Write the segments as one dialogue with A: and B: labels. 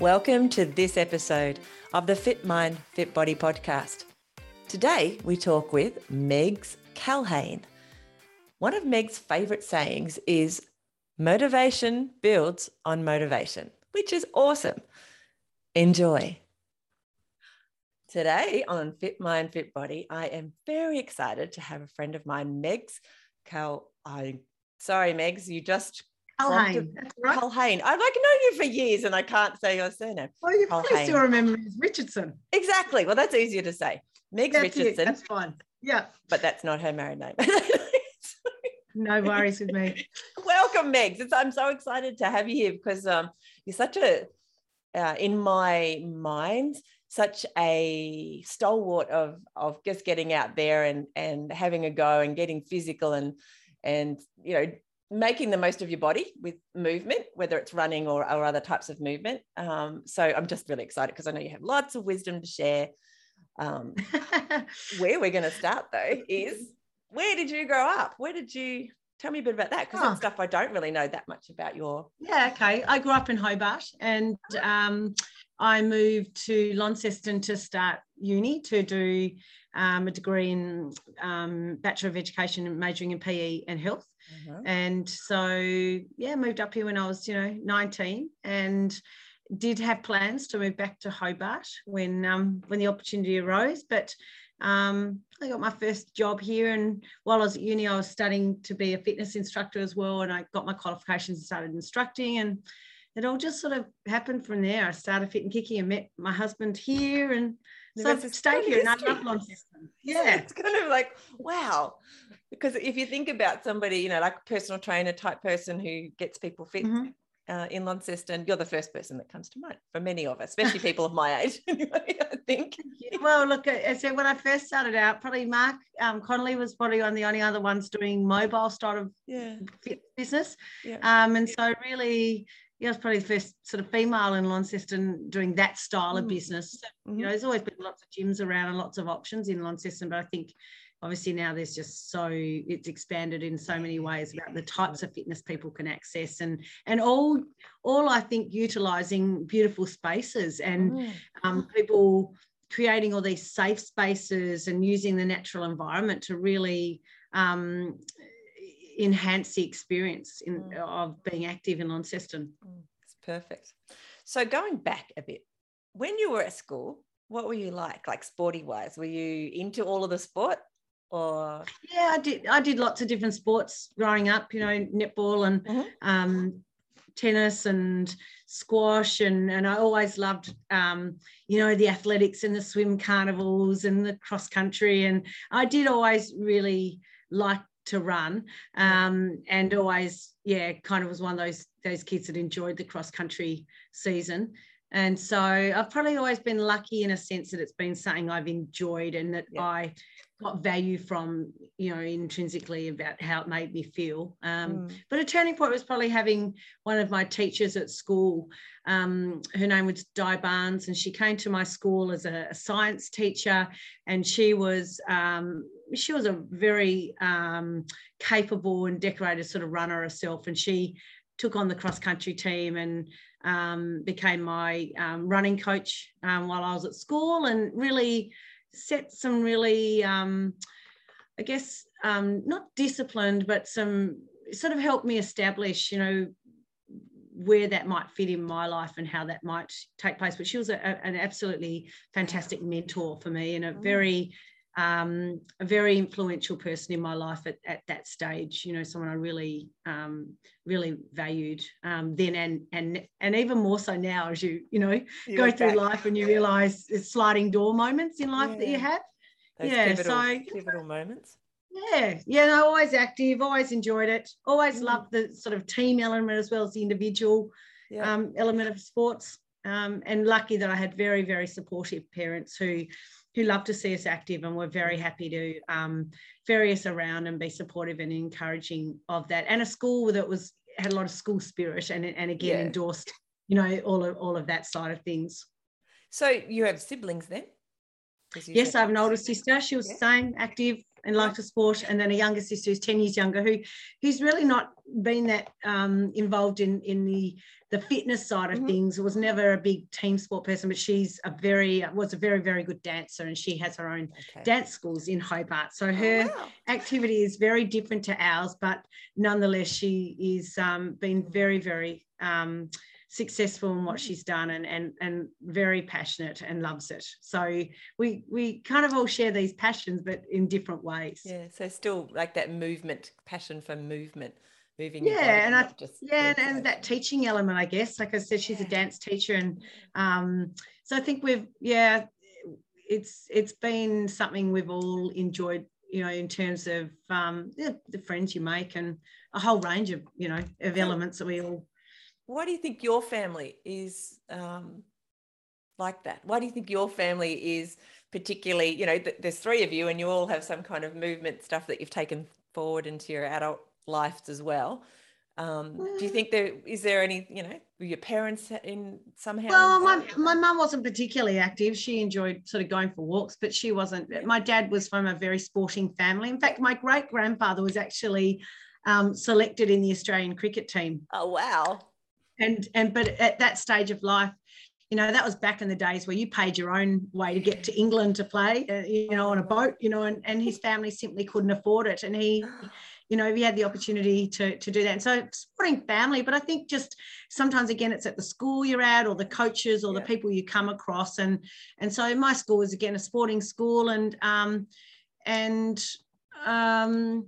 A: Welcome to this episode of the Fit Mind, Fit Body podcast. Today we talk with Megs Culhane. One of Meg's favorite sayings is motivation builds on motivation, which is awesome. Enjoy. Today on Fit Mind, Fit Body, I am very excited to have a friend of mine, Megs Cal. I sorry, Megs, you just
B: Culhane.
A: Right. Culhane. I've like known you for years and I can't say your surname.
B: Well, you probably still remember me as Richardson.
A: Exactly. Well, that's easier to say.
B: Meg
A: Richardson.
B: It. That's fine. Yeah.
A: But that's not her married name.
B: no worries with me.
A: Welcome, Megs. It's, I'm so excited to have you here because um, you're such a, uh, in my mind, such a stalwart of of just getting out there and and having a go and getting physical and and you know making the most of your body with movement, whether it's running or, or other types of movement. Um, so I'm just really excited because I know you have lots of wisdom to share. Um, where we're going to start though is where did you grow up? Where did you tell me a bit about that? Because oh. that's stuff I don't really know that much about your.
B: Yeah, okay. I grew up in Hobart and um, I moved to Launceston to start uni to do um, a degree in um, Bachelor of Education, majoring in PE and health. Mm-hmm. And so, yeah, moved up here when I was, you know, 19 and did have plans to move back to Hobart when um, when the opportunity arose. But um, I got my first job here, and while I was at uni, I was studying to be a fitness instructor as well, and I got my qualifications and started instructing, and it all just sort of happened from there. I started fit and kicky and met my husband here, and so I've stayed here, and I love Launceston.
A: Yeah, it's kind of like wow, because if you think about somebody, you know, like a personal trainer type person who gets people fit mm-hmm. uh, in Launceston, you're the first person that comes to mind for many of us, especially people of my age. Anyway, I think.
B: Well, look, I said when I first started out, probably Mark um, Connolly was probably one of the only other ones doing mobile style of
A: yeah.
B: business, yeah. Um, and so really yeah, I was probably the first sort of female in Launceston doing that style mm. of business. mm-hmm. You know, there's always been lots of gyms around and lots of options in Launceston, but I think obviously now there's just so it's expanded in so many ways about the types of fitness people can access and and all all I think utilizing beautiful spaces and mm. um, people creating all these safe spaces and using the natural environment to really um, enhance the experience in, mm. of being active in Launceston.
A: Mm, it's perfect. So going back a bit, when you were at school, what were you like, like sporty wise? Were you into all of the sport? Or
B: yeah, I did. I did lots of different sports growing up. You know, netball and mm-hmm. um, tennis and squash and and I always loved um, you know the athletics and the swim carnivals and the cross country and I did always really like to run. Um, and always yeah kind of was one of those those kids that enjoyed the cross country season. And so I've probably always been lucky in a sense that it's been something I've enjoyed and that yeah. I got value from you know intrinsically about how it made me feel. Um, mm. but a turning point was probably having one of my teachers at school. Um, her name was di barnes and she came to my school as a, a science teacher and she was um, she was a very um, capable and decorated sort of runner herself and she took on the cross country team and um, became my um, running coach while i was at school and really set some really, um, I guess, um, not disciplined, but some sort of helped me establish, you know, where that might fit in my life and how that might take place. But she was a, a, an absolutely fantastic mentor for me and a mm. very um, a very influential person in my life at, at that stage. You know, someone I really, um, really valued um, then, and and and even more so now as you you know you go through back. life and you realise it's sliding door moments in life yeah. that you have.
A: Those yeah, pivotal, so pivotal moments.
B: Yeah, yeah, no, always active, always enjoyed it, always mm. loved the sort of team element as well as the individual yeah. Um, element of sports. um, and lucky that I had very, very supportive parents who who love to see us active and we're very happy to um, ferry us around and be supportive and encouraging of that. And a school that was had a lot of school spirit and, and again yeah. endorsed, you know, all of all of that side of things.
A: So you have siblings then?
B: Yes, I have an older sister. She was yeah. same active and liked the sport, and then a younger sister who's ten years younger, who who's really not been that um, involved in in the the fitness side of mm-hmm. things. Was never a big team sport person, but she's a very was a very very good dancer, and she has her own okay. dance schools in Hobart. So oh, her oh, wow. activity is very different to ours, but nonetheless, she is um, been very very um, successful in what mm. she's done and and and very passionate and loves it. So we we kind of all share these passions but in different ways.
A: Yeah so still like that movement passion for movement moving
B: yeah and i just yeah and, and, that teaching element i guess. Like i said she's yeah. a dance teacher and um so i think we've yeah it's it's been something we've all enjoyed you know in terms of um yeah, the friends you make and a whole range of you know of elements that we all
A: why do you think your family is um, like that? Why do you think your family is particularly, you know, th- there's three of you and you all have some kind of movement stuff that you've taken forward into your adult lives as well. Um, do you think there is there any, you know, were your parents in somehow?
B: Well, my, my mum wasn't particularly active. She enjoyed sort of going for walks, but she wasn't. My dad was from a very sporting family. In fact, my great grandfather was actually um, selected in the Australian cricket team.
A: Oh, wow
B: and and but at that stage of life you know that was back in the days where you paid your own way to get to england to play uh, you know on a boat you know and, and his family simply couldn't afford it. And he you know he had the opportunity to, to do that. And so supporting family but i think just sometimes again it's at the school you're at or the coaches or yeah. the people you come across. And and so my school was again a sporting school and um and um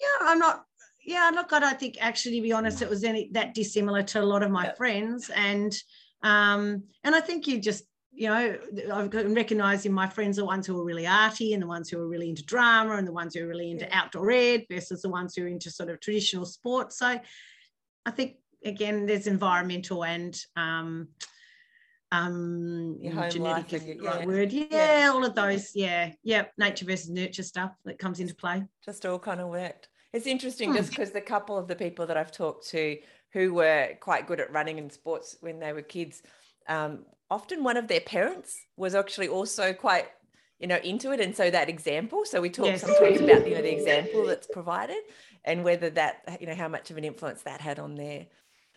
B: yeah i'm not yeah, look, I don't I think actually, to be honest, it was any that dissimilar to a lot of my yeah. friends, and um, and I think you just you know I can recognise in my friends the ones who are really arty and the ones who are really into drama and the ones who are really into yeah. outdoor ed versus the ones who are into sort of traditional sports. So I think again, there's environmental and um, um genetic is the right yeah. word. Yeah, yeah, all of those. Yeah. Yeah nature versus nurture stuff that comes into play.
A: just all kind of worked it's interesting just because hmm. the couple of the people that I've talked to who were quite good at running and sports when they were kids, um, often one of their parents was actually also quite you know into it and so that example so we talk yes. sometimes about you know the example that's provided and whether that you know how much of an influence that had on their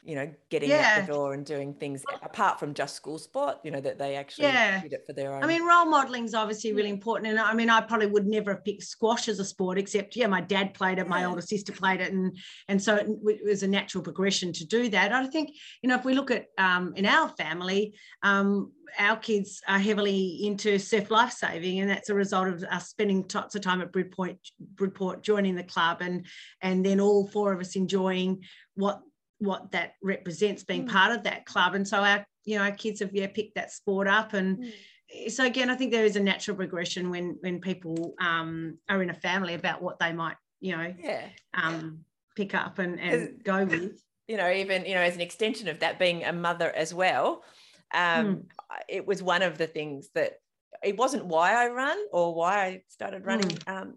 A: you know, getting yeah. out the door and doing things apart from just school sport, you know, that they actually yeah. did it for their own.
B: I mean, role modeling is obviously really important. And I mean, I probably would never have picked squash as a sport, except, yeah, my dad played it, yeah. my older sister played it. And, and so it, it, was a natural progression to do that. I think, you know, if we look at um, in our family, um, our kids are heavily into surf lifesaving, and that's a result of us spending lots of time at Bridport, Bridport joining the club, and and then all four of us enjoying what what that represents being mm. part of that club and so our you know our kids have yeah picked that sport up and mm. so again i think there is a natural progression when when people um, are in a family about what they might you know
A: yeah
B: um, pick up and, and go with
A: you know even you know as an extension of that being a mother as well um, mm. it was one of the things that it wasn't why i run or why i started running mm. um,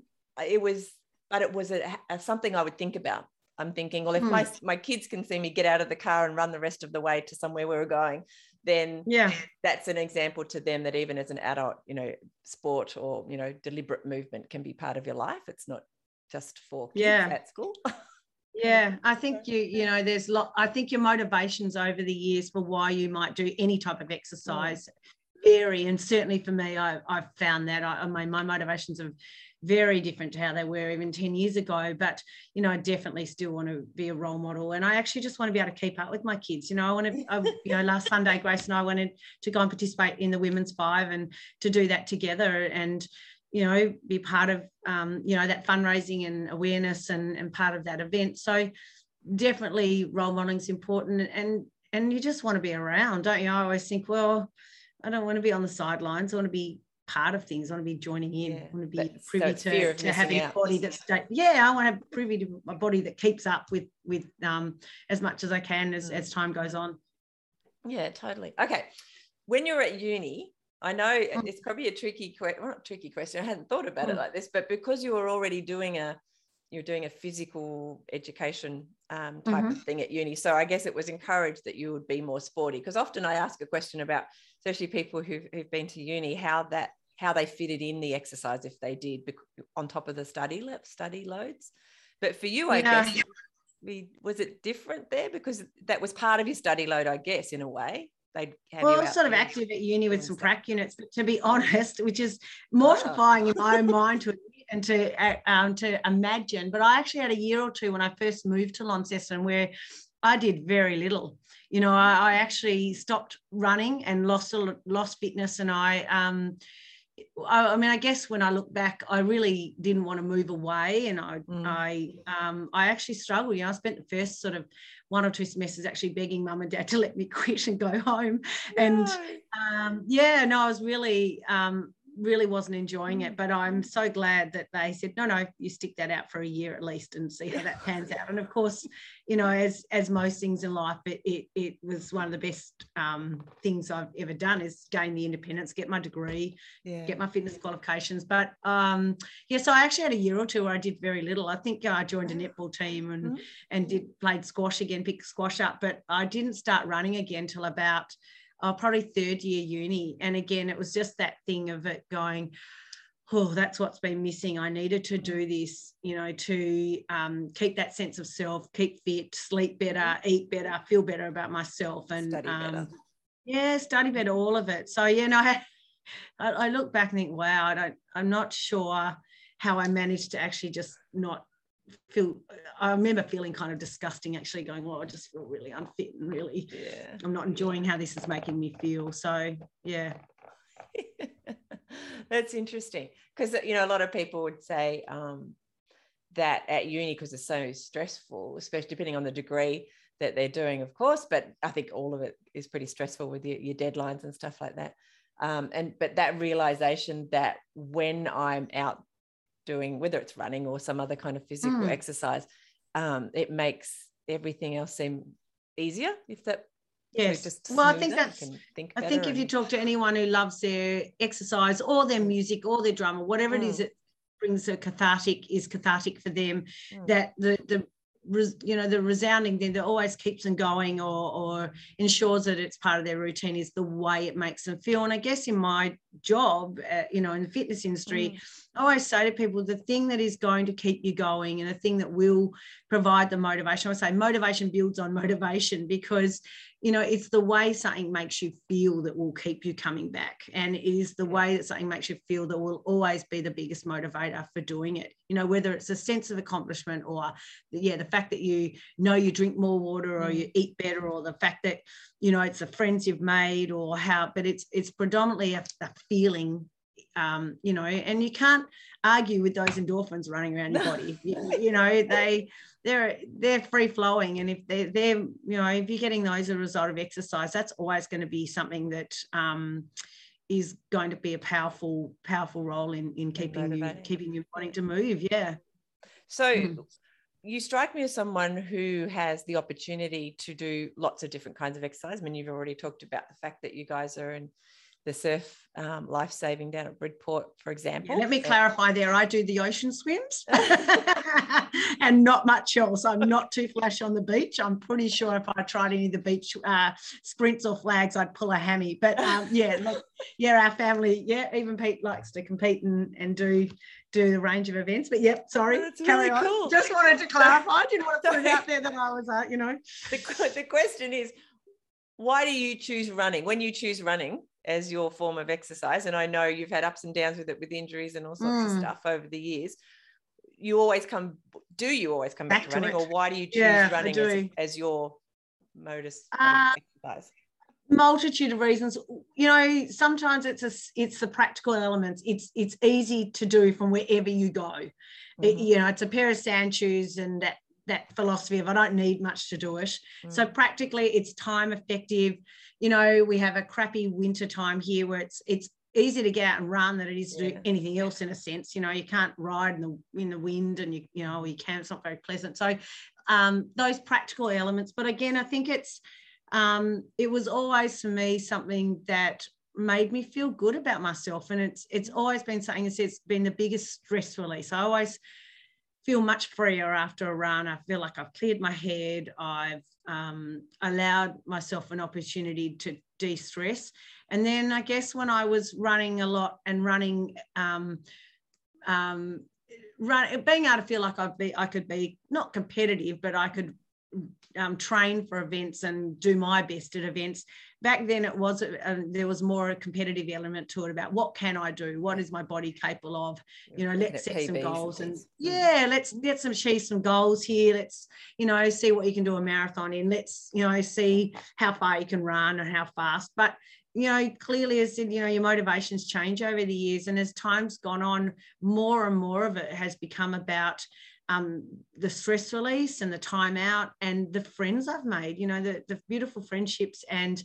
A: it was but it was a, a, something i would think about I'm thinking, well, if hmm. my my kids can see me get out of the car and run the rest of the way to somewhere we we're going, then
B: yeah,
A: that's an example to them that even as an adult, you know, sport or you know, deliberate movement can be part of your life. It's not just for kids yeah. at school.
B: yeah, I think you you know, there's lot. I think your motivations over the years for why you might do any type of exercise vary, and certainly for me, I I've found that I, my my motivations have very different to how they were even 10 years ago but you know i definitely still want to be a role model and i actually just want to be able to keep up with my kids you know i want to I, you know last sunday grace and i wanted to go and participate in the women's five and to do that together and you know be part of um, you know that fundraising and awareness and, and part of that event. So definitely role modeling is important and and you just want to be around don't you? I always think well i don't want to be on the sidelines i want to be part of things. I want to be joining in. Yeah, I want to be privy so to, to having out. a body that's yeah. I want to have privy to a body that keeps up with with um as much as I can as, mm. as time goes on.
A: Yeah, totally. Okay. When you're at uni, I know mm. it's probably a tricky question, well, not tricky question. I hadn't thought about mm. it like this, but because you were already doing a you're doing a physical education um, type mm-hmm. of thing at uni. So I guess it was encouraged that you would be more sporty because often I ask a question about, especially people who've, who've been to uni, how that how they fitted in the exercise if they did on top of the study study loads. But for you, I yeah. guess, was it different there because that was part of your study load, I guess, in a way they'd
B: well, sort of active at uni with some prac units, but to be honest, which is mortifying oh. in my own mind to and to um, to imagine. But I actually had a year or two when I first moved to Launceston where I did very little. You know, I, I actually stopped running and lost lost fitness, and I um, I, I, mean, I guess when I look back, I really didn't want to move away, and I, mm. I, um, I actually struggled. You know, I spent the first sort of one or two semesters actually begging mum and dad to let me quit and go home, no. and um, yeah, no, I was really, um, really wasn't enjoying it. Mm. But I'm so glad that they said, no, no, you stick that out for a year at least and see how that pans out. And of course, you know, as as most things in life, it it, it was one of the best um, things I've ever done is gain the independence, get my degree, yeah. get my fitness qualifications. But um, yeah, so I actually had a year or two where I did very little. I think I joined a netball team and mm-hmm. and did played squash again, picked squash up, but I didn't start running again till about uh, probably third year uni. And again, it was just that thing of it going, oh, that's what's been missing. I needed to do this, you know, to um, keep that sense of self, keep fit, sleep better, eat better, feel better about myself, and study um, yeah, study better, all of it. So you know, I, I look back and think, wow, I don't, I'm not sure how I managed to actually just not feel I remember feeling kind of disgusting actually going, well, I just feel really unfit and really yeah. I'm not enjoying how this is making me feel. So yeah.
A: That's interesting. Because you know, a lot of people would say um, that at uni, because it's so stressful, especially depending on the degree that they're doing, of course, but I think all of it is pretty stressful with your, your deadlines and stuff like that. Um, and but that realization that when I'm out doing, whether it's running or some other kind of physical mm. exercise, um, it makes everything else seem easier. If that
B: Yes. well, I think that's. Think I think if you talk to anyone who loves their exercise or their music or their drama, whatever mm. it is that brings a cathartic is cathartic for them, mm. that the the you know the resounding thing that always keeps them going or or ensures that it's part of their routine is the way it makes them feel and i guess in my job uh, you know in the fitness industry mm. i always say to people the thing that is going to keep you going and the thing that will provide the motivation i say motivation builds on motivation because you know it's the way something makes you feel that will keep you coming back and it is the way that something makes you feel that will always be the biggest motivator for doing it you know whether it's a sense of accomplishment or yeah the fact that you know you drink more water or mm. you eat better or the fact that you know it's the friends you've made or how but it's it's predominantly a, a feeling um, you know, and you can't argue with those endorphins running around your body. you, you know, they they're they're free flowing, and if they're they're you know if you're getting those as a result of exercise, that's always going to be something that um, is going to be a powerful powerful role in in keeping you keeping you wanting to move. Yeah.
A: So. Mm. You strike me as someone who has the opportunity to do lots of different kinds of exercise. I mean, you've already talked about the fact that you guys are in the surf um, life saving down at Bridport, for example.
B: Yeah, let me clarify there. I do the ocean swims and not much else. I'm not too flash on the beach. I'm pretty sure if I tried any of the beach uh, sprints or flags, I'd pull a hammy. But um, yeah, like, yeah, our family, yeah, even Pete likes to compete and, and do do the range of events. But yep, sorry, oh, carry really on. Cool. Just wanted to clarify. I didn't want to put it out there that I was, uh, you know.
A: The, the question is, why do you choose running? When you choose running, as your form of exercise and i know you've had ups and downs with it with injuries and all sorts mm. of stuff over the years you always come do you always come back, back to running or why do you choose yeah, running as, as, your modus uh, exercise
B: multitude of reasons you know sometimes it's a, it's the practical elements it's it's easy to do from wherever you go mm-hmm. it, you know it's a pair of sand shoes and that that philosophy of I don't need much to do it. Mm. So practically it's time effective. You know, we have a crappy winter time here where it's it's easy to get out and run than it is to yeah. do anything else in a sense. You know, you can't ride in the in the wind and you you know you can it's not very pleasant. So um, those practical elements. But again, I think it's um, it was always for me something that made me feel good about myself. And it's it's always been something that's been the biggest stress release. I always feel much freer after a run. I feel like I've cleared my head. I've um, allowed myself an opportunity to de-stress. And then I guess when I was running a lot and running, um, um, run, being able to feel like I'd be, I could be not competitive, but I could um, train for events and do my best at events. Back then, it was uh, there was more a competitive element to it about what can I do, what is my body capable of. You know, let's set some goals and, and yeah, let's let's achieve some goals here. Let's you know see what you can do a marathon in. Let's you know see how far you can run and how fast. But you know, clearly as you know, your motivations change over the years. And as time's gone on, more and more of it has become about um, the stress release and the time out and the friends I've made, you know, the, the beautiful friendships and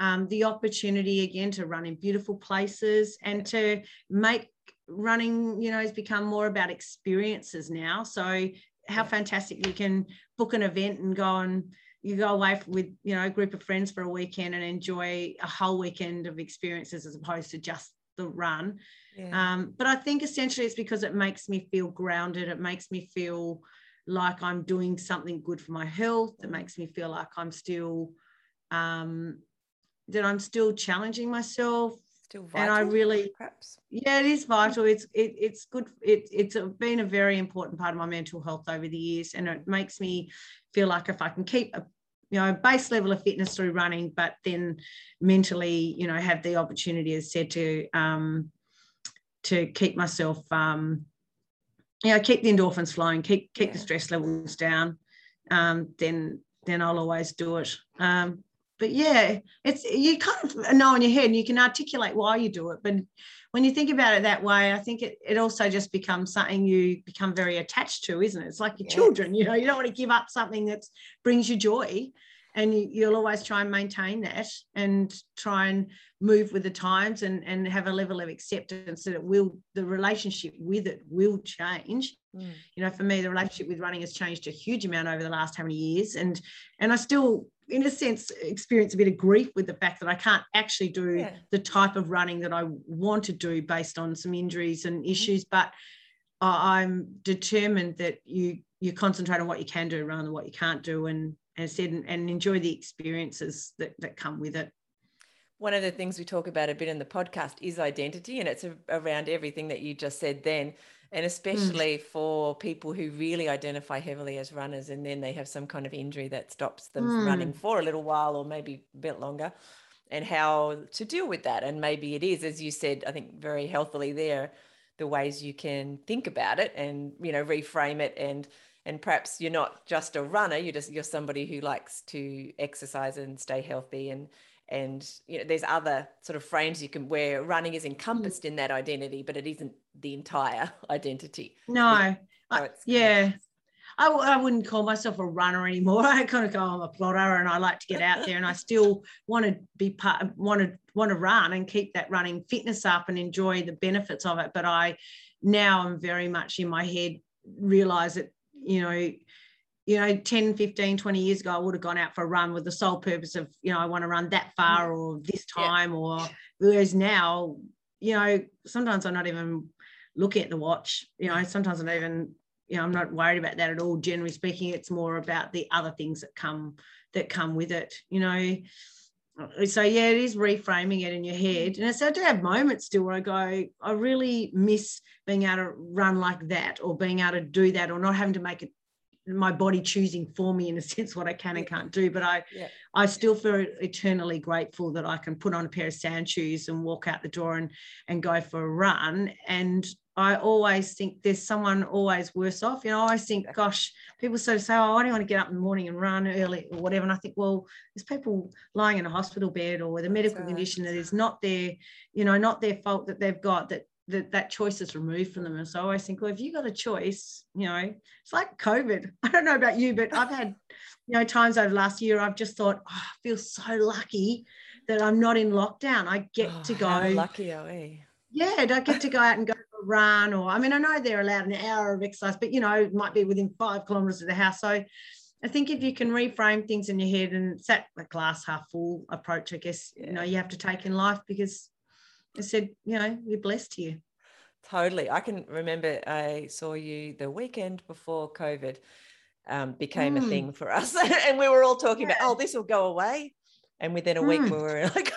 B: um, the opportunity again to run in beautiful places and to make running, you know, has become more about experiences now. So how fantastic you can book an event and go and you go away with you know a group of friends for a weekend and enjoy a whole weekend of experiences as opposed to just the run yeah. Um, but I think essentially it's because it makes me feel grounded. It makes me feel like I'm doing something good for my health. It makes me feel like I'm still um, that I'm still challenging myself.
A: Still vital,
B: and I really,
A: perhaps.
B: Yeah, it is vital. It's it, it's good. It, it's been a very important part of my mental health over the years, and it makes me feel like if I can keep a you know base level of fitness through running, but then mentally, you know, have the opportunity, as said, to um, to keep myself um you know keep the endorphins flowing keep keep yeah. the stress levels down um then then i'll always do it um but yeah it's you kind of know in your head and you can articulate why you do it. But when you think about it that way i think it, it also just becomes something you become very attached to isn't it? It's like your yeah. children you know you don't want to give up something that brings you joy. And you, will always try and maintain that and try and move with the times and, and have a level of acceptance that it will the relationship with it will change. Mm. you know for me the relationship with running has changed a huge amount over the last how many years. And and i still in a sense experience a bit of grief with the fact that i can't actually do yeah. the type of running that i want to do based on some injuries and mm-hmm. issues mm. but i'm determined that you you concentrate on what you can do rather than what you can't do and as said, and, and enjoy the experiences that, that come with it.
A: One of the things we talk about a bit in the podcast is identity, and it's a, around everything that you just said then. And especially mm. for people who really identify heavily as runners, and then they have some kind of injury that stops them mm. running for a little while or maybe a bit longer, and how to deal with that. And maybe it is, as you said, I think very healthily there, the ways you can think about it and you know reframe it and and perhaps you're not just a runner you're just you're somebody who likes to exercise and stay healthy and and you know there's other sort of frames you can where running is mm. encompassed in that identity but it isn't the entire identity.
B: No. I, yeah. I, I wouldn't call myself a runner anymore. I kind of go, I'm a plotter, and I like to get out there, and I still want to be part, want to want to run and keep that running fitness up and enjoy the benefits of it. But I now I'm very much in my head realize that you know, you know 10 15 20 years ago i would have gone out for a run with the sole purpose of you know i want to run that far mm. or this time yeah. or whereas now you know sometimes i'm not even looking at the watch you know sometimes i'm not even you know i'm not worried about that at all. Generally speaking it's more about the other things that come that come with it you know. Uh, so yeah it is reframing it in your head. And so i do have moments still where i go i really miss being able to run like that or being able to do that or not having to make it my body choosing for me in a sense what I can and can't do. But I yeah. I still feel eternally grateful that I can put on a pair of sand shoes and walk out the door and and go for a run. And I always think there's someone always worse off. You know, I always think, gosh, people sort of say, oh, I don't want to get up in the morning and run early or whatever. And I think, well, there's people lying in a hospital bed or with a medical condition that is not their, you know, not their fault that they've got that that that choice is removed from them. And so I always think, well, if you got a choice, you know, it's like COVID. I don't know about you, but I've had, you know, times over the last year, I've just thought, oh, I feel so lucky that I'm not in lockdown. I get oh, to go.
A: lucky are we?
B: Yeah, I get to go out and go for a run, or I mean, I know they're allowed an hour of exercise, but you know, it might be within five kilometers of the house. So I think if you can reframe things in your head and set a glass half full approach, I guess yeah. you know you have to take in life because I said, you know, we're blessed here.
A: Totally. I can remember I saw you the weekend before COVID um, became mm. a thing for us. and we were all talking yeah. about, oh, this will go away. And within a week, mm. we were like,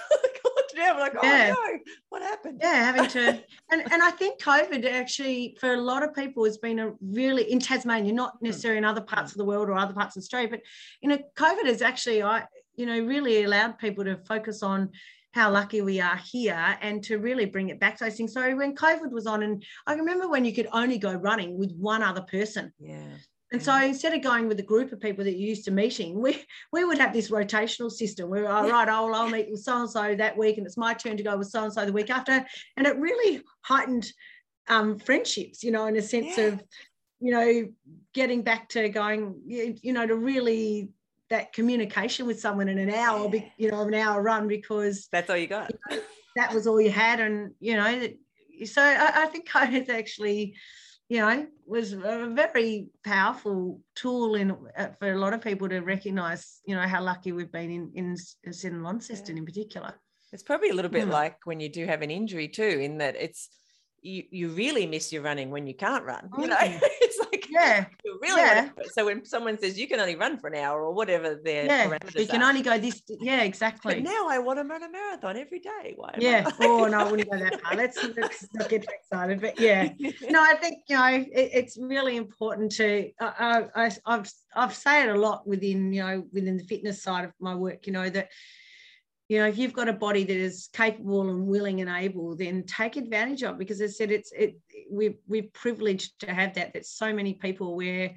A: like, oh yeah. no, what happened?
B: Yeah, having to, and, and I think COVID actually, for a lot of people, has been a really, in Tasmania, not hmm. necessarily in other parts of the world or other parts of Australia, but, you know, COVID has actually, I, you know, really allowed people to focus on how lucky we are here and to really bring it back to those things. So when COVID was on, and I remember when you could only go running with one other person.
A: Yeah.
B: And so instead of going with a group of people that you're used to meeting, we we would have this rotational system where, all right, I'll, I'll meet with so and so that week, and it's my turn to go with so and so the week after. And it really heightened um, friendships, you know, in a sense yeah. of, you know, getting back to going, you know, to really that communication with someone in an hour, yeah. you know, an hour run because
A: that's all you got.
B: You know, that was all you had, and you know, so I, I think COVID actually you know, was a very powerful tool in uh, for a lot of people to recognise, you know, how lucky we've been in in, in Launceston yeah. in particular.
A: It's probably a little bit mm. like when you do have an injury too, in that it's you you really miss your running when you can't run. You know, mm. it's like
B: yeah,
A: you really yeah. So when someone says you can only run for an hour or whatever their
B: yeah, you can
A: are.
B: only go this. Yeah, exactly.
A: But now I want to run a marathon every day. Why?
B: Yeah. oh no, I wouldn't go that far. Let's, let's not get too excited. But yeah, no, I think you know it, it's really important to. I, I I've I've said it a lot within you know within the fitness side of my work. You know that you know if you've got a body that is capable and willing and able then take advantage of it because as i said it's it we're, we're privileged to have that that so many people where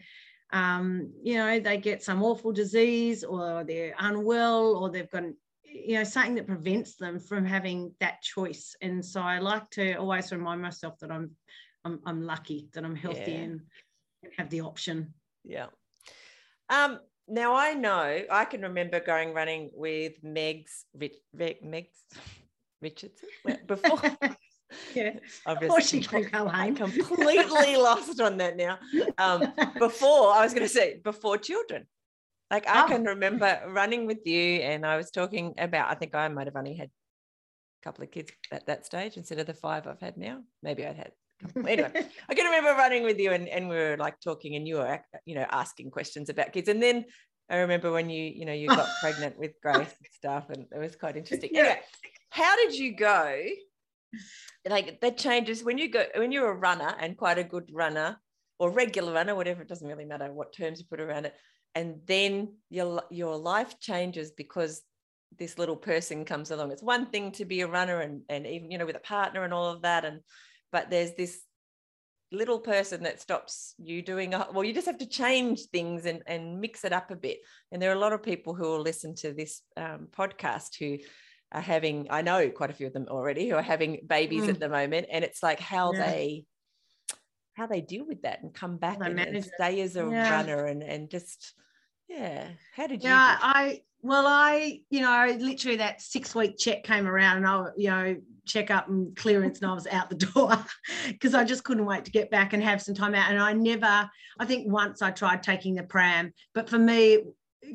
B: um, you know they get some awful disease or they're unwell or they've got you know something that prevents them from having that choice. And so i like to always remind myself that i'm i'm, I'm lucky that i'm healthy yeah. and have the option.
A: Yeah. Um now I know I can remember going running with Meg's Rich, Meg's Richardson before.
B: yeah, obviously
A: I'm completely lost on that now. Um, before I was going to say before children, like I oh. can remember running with you, and I was talking about. I think I might have only had a couple of kids at that stage instead of the five I've had now. Maybe I'd had anyway, I can remember running with you and, and we were like talking and you were, you know, asking questions about kids. And then I remember when you, you know, you got pregnant with Grace and stuff and it was quite interesting. Yeah. Anyway, how did you go? Like that changes when you go, when you're a runner and quite a good runner or regular runner, whatever, it doesn't really matter what terms you put around it. And then your, your life changes because this little person comes along. It's one thing to be a runner and, and even, you know, with a partner and all of that. And but there's this little person that stops you doing a, well you just have to change things and, and mix it up a bit and there are a lot of people who will listen to this um, podcast who are having i know quite a few of them already who are having babies mm. at the moment and it's like how yeah. they how they deal with that and come back and, and, stay as a yeah. runner and and just yeah how did you
B: yeah i well i you know literally that six week check came around and i you know checkup and clearance and I was out the door because I just couldn't wait to get back and have some time out. And I never, I think once I tried taking the pram, but for me,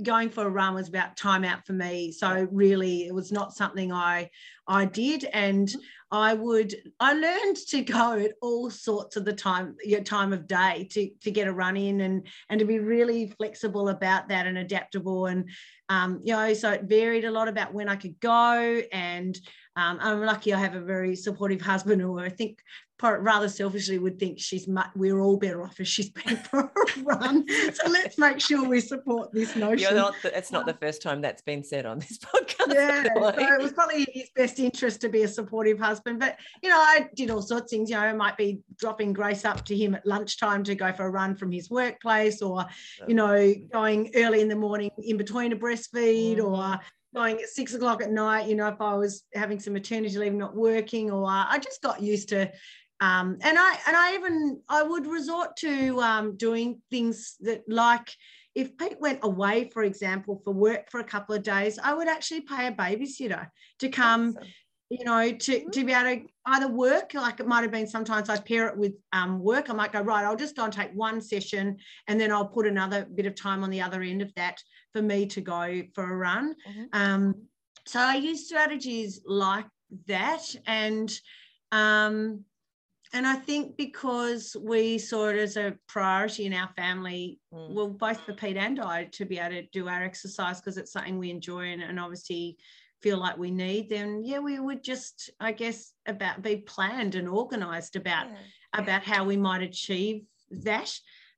B: going for a run was about time out for me. So really it was not something I I did. And I would I learned to go at all sorts of the time, your time of day to, to get a run in and and to be really flexible about that and adaptable. And um, you know, so it varied a lot about when I could go and um, I'm lucky I have a very supportive husband who I think rather selfishly would think she's we're all better off if she's been for a run. So let's make sure we support this notion.
A: Not the, it's not the first time that's been said on this podcast.
B: Yeah, so it was probably in his best interest to be a supportive husband. But you know, I did all sorts of things. You know, I might be dropping Grace up to him at lunchtime to go for a run from his workplace, or you know, going early in the morning in between a breastfeed, mm. or going at six o'clock at night, you know, if I was having some maternity leave, not working, or I just got used to. Um, and I and I even I would resort to um, doing things that like if Pete went away, for example, for work for a couple of days, I would actually pay a babysitter to come. Awesome. You know, to, to be able to either work, like it might have been sometimes I pair it with um, work. I might go, right, I'll just go and take one session and then I'll put another bit of time on the other end of that for me to go for a run. Mm-hmm. Um, so I use strategies like that. And um, and I think because we saw it as a priority in our family, mm. well, both for Pete and I, to be able to do our exercise because it's something we enjoy and, and obviously feel like we need, then yeah, we would just, I guess, about be planned and organized about yeah. about how we might achieve that.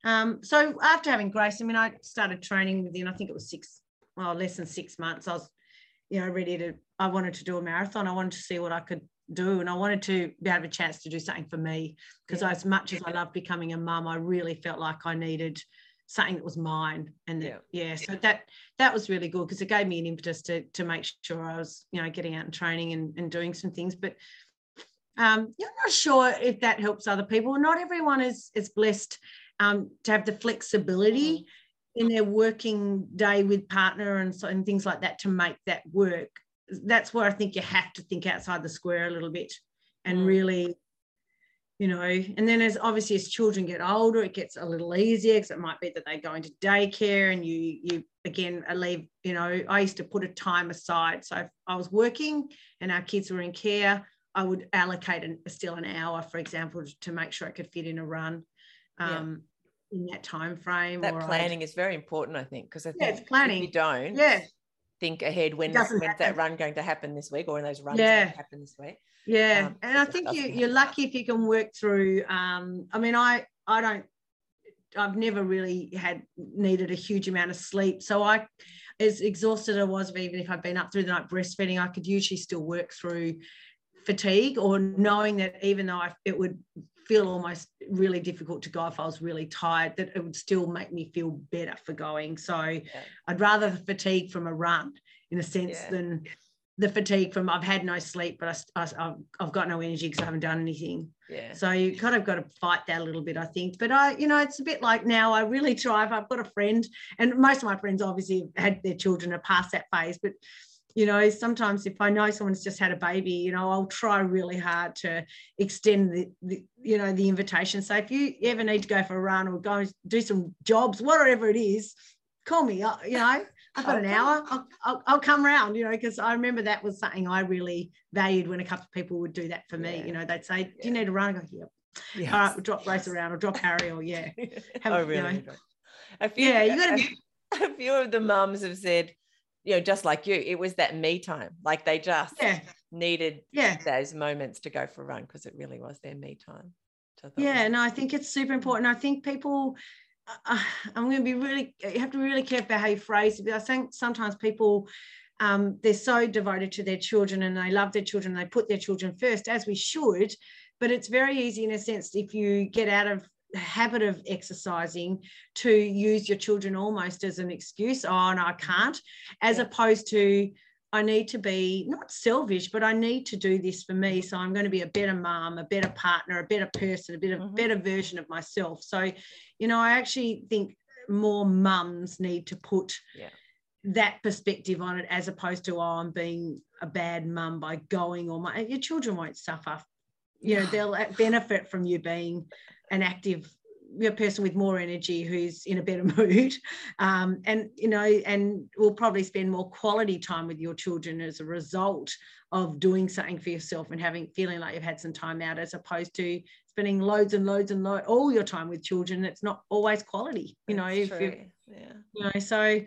B: Um, so after having Grace, I mean, I started training within, I think it was six, well, less than six months. I was, you know, ready to, I wanted to do a marathon. I wanted to see what I could do. And I wanted to be able to have a chance to do something for me because yeah. as much as I love becoming a mum, I really felt like I needed something that was mine. And yeah, yeah so that that was really good because it gave me an impetus to to make sure I was, you know, getting out and training and, and doing some things. But um, you're not sure if that helps other people. Not everyone is is blessed um, to have the flexibility mm-hmm. in their working day with partner and so and things like that to make that work that's where I think you have to think outside the square a little bit and mm. really, you know, and then as obviously as children get older, it gets a little easier because it might be that they go into daycare and you you again leave, you know, I used to put a time aside. So if I was working and our kids were in care, I would allocate an, still an hour, for example, to make sure I could fit in a run. Um, yeah. in that time frame.
A: That planning I'd, is very important, I think, because I think yeah,
B: it's planning.
A: you don't,
B: yeah,
A: think ahead when when's that run going to happen this week or when those runs yeah. going to happen this week.
B: Yeah, um, and I think you, you're lucky if you can work through. Um, I mean, I I don't. I've never really had needed a huge amount of sleep, so I, as exhausted I was, even if I've been up through the night breastfeeding, I could usually still work through fatigue or knowing that even though I, it would feel almost really difficult to go if I was really tired, that it would still make me feel better for going. So yeah. I'd rather the fatigue from a run in a sense yeah. than the fatigue from I've had no sleep, but I, I, I've got no energy because I haven't done anything.
A: Yeah.
B: So you kind of got to fight that a little bit, I think. But I, you know, it's a bit like now I really try. If I've got a friend, and most of my friends obviously have had their children are past that phase, but you know sometimes if i know someone's just had a baby you know i'll try really hard to extend the, the, you know the invitation. So if you ever need to go for a run or go do some jobs whatever it is call me uh, you know i've got an hour I'll, I'll, I'll come around you know because i remember that was something i really valued when a couple of people would do that for me yeah. you know they'd say do you need a run? I go yep. Yes. all right we'll drop Grace around or drop harry or yeah.
A: Have, oh, really? You know, a few, yeah you got to be a few of the mums have said you know, just like you, it was that me time. Like they just
B: yeah.
A: needed
B: yeah.
A: those moments to go for a run because it really was their me time.
B: yeah, no, I think it's super important. I think people, uh, I'm going to be really, you have to be really careful how you phrase it. But I think sometimes people, um, they're so devoted to their children and they love their children. They put their children first, as we should. But it's very easy in a sense if you get out of habit of exercising to use your children almost as an excuse oh no i can't as yeah. opposed to i need to be not selfish but i need to do this for me so i'm going to be a better mom a better partner a better person a bit of mm-hmm. better version of myself so you know i actually think more mums need to put
A: yeah.
B: that perspective on it as opposed to oh i'm being a bad mum by going or my your children won't suffer you know they'll benefit from you being an active a person with more energy who's in a better mood um, and you know and will probably spend more quality time with your children as a result of doing something for yourself and having feeling like you've had some time out as opposed to spending loads and loads and loads all your time with children it's not always quality you know
A: if you yeah
B: you know so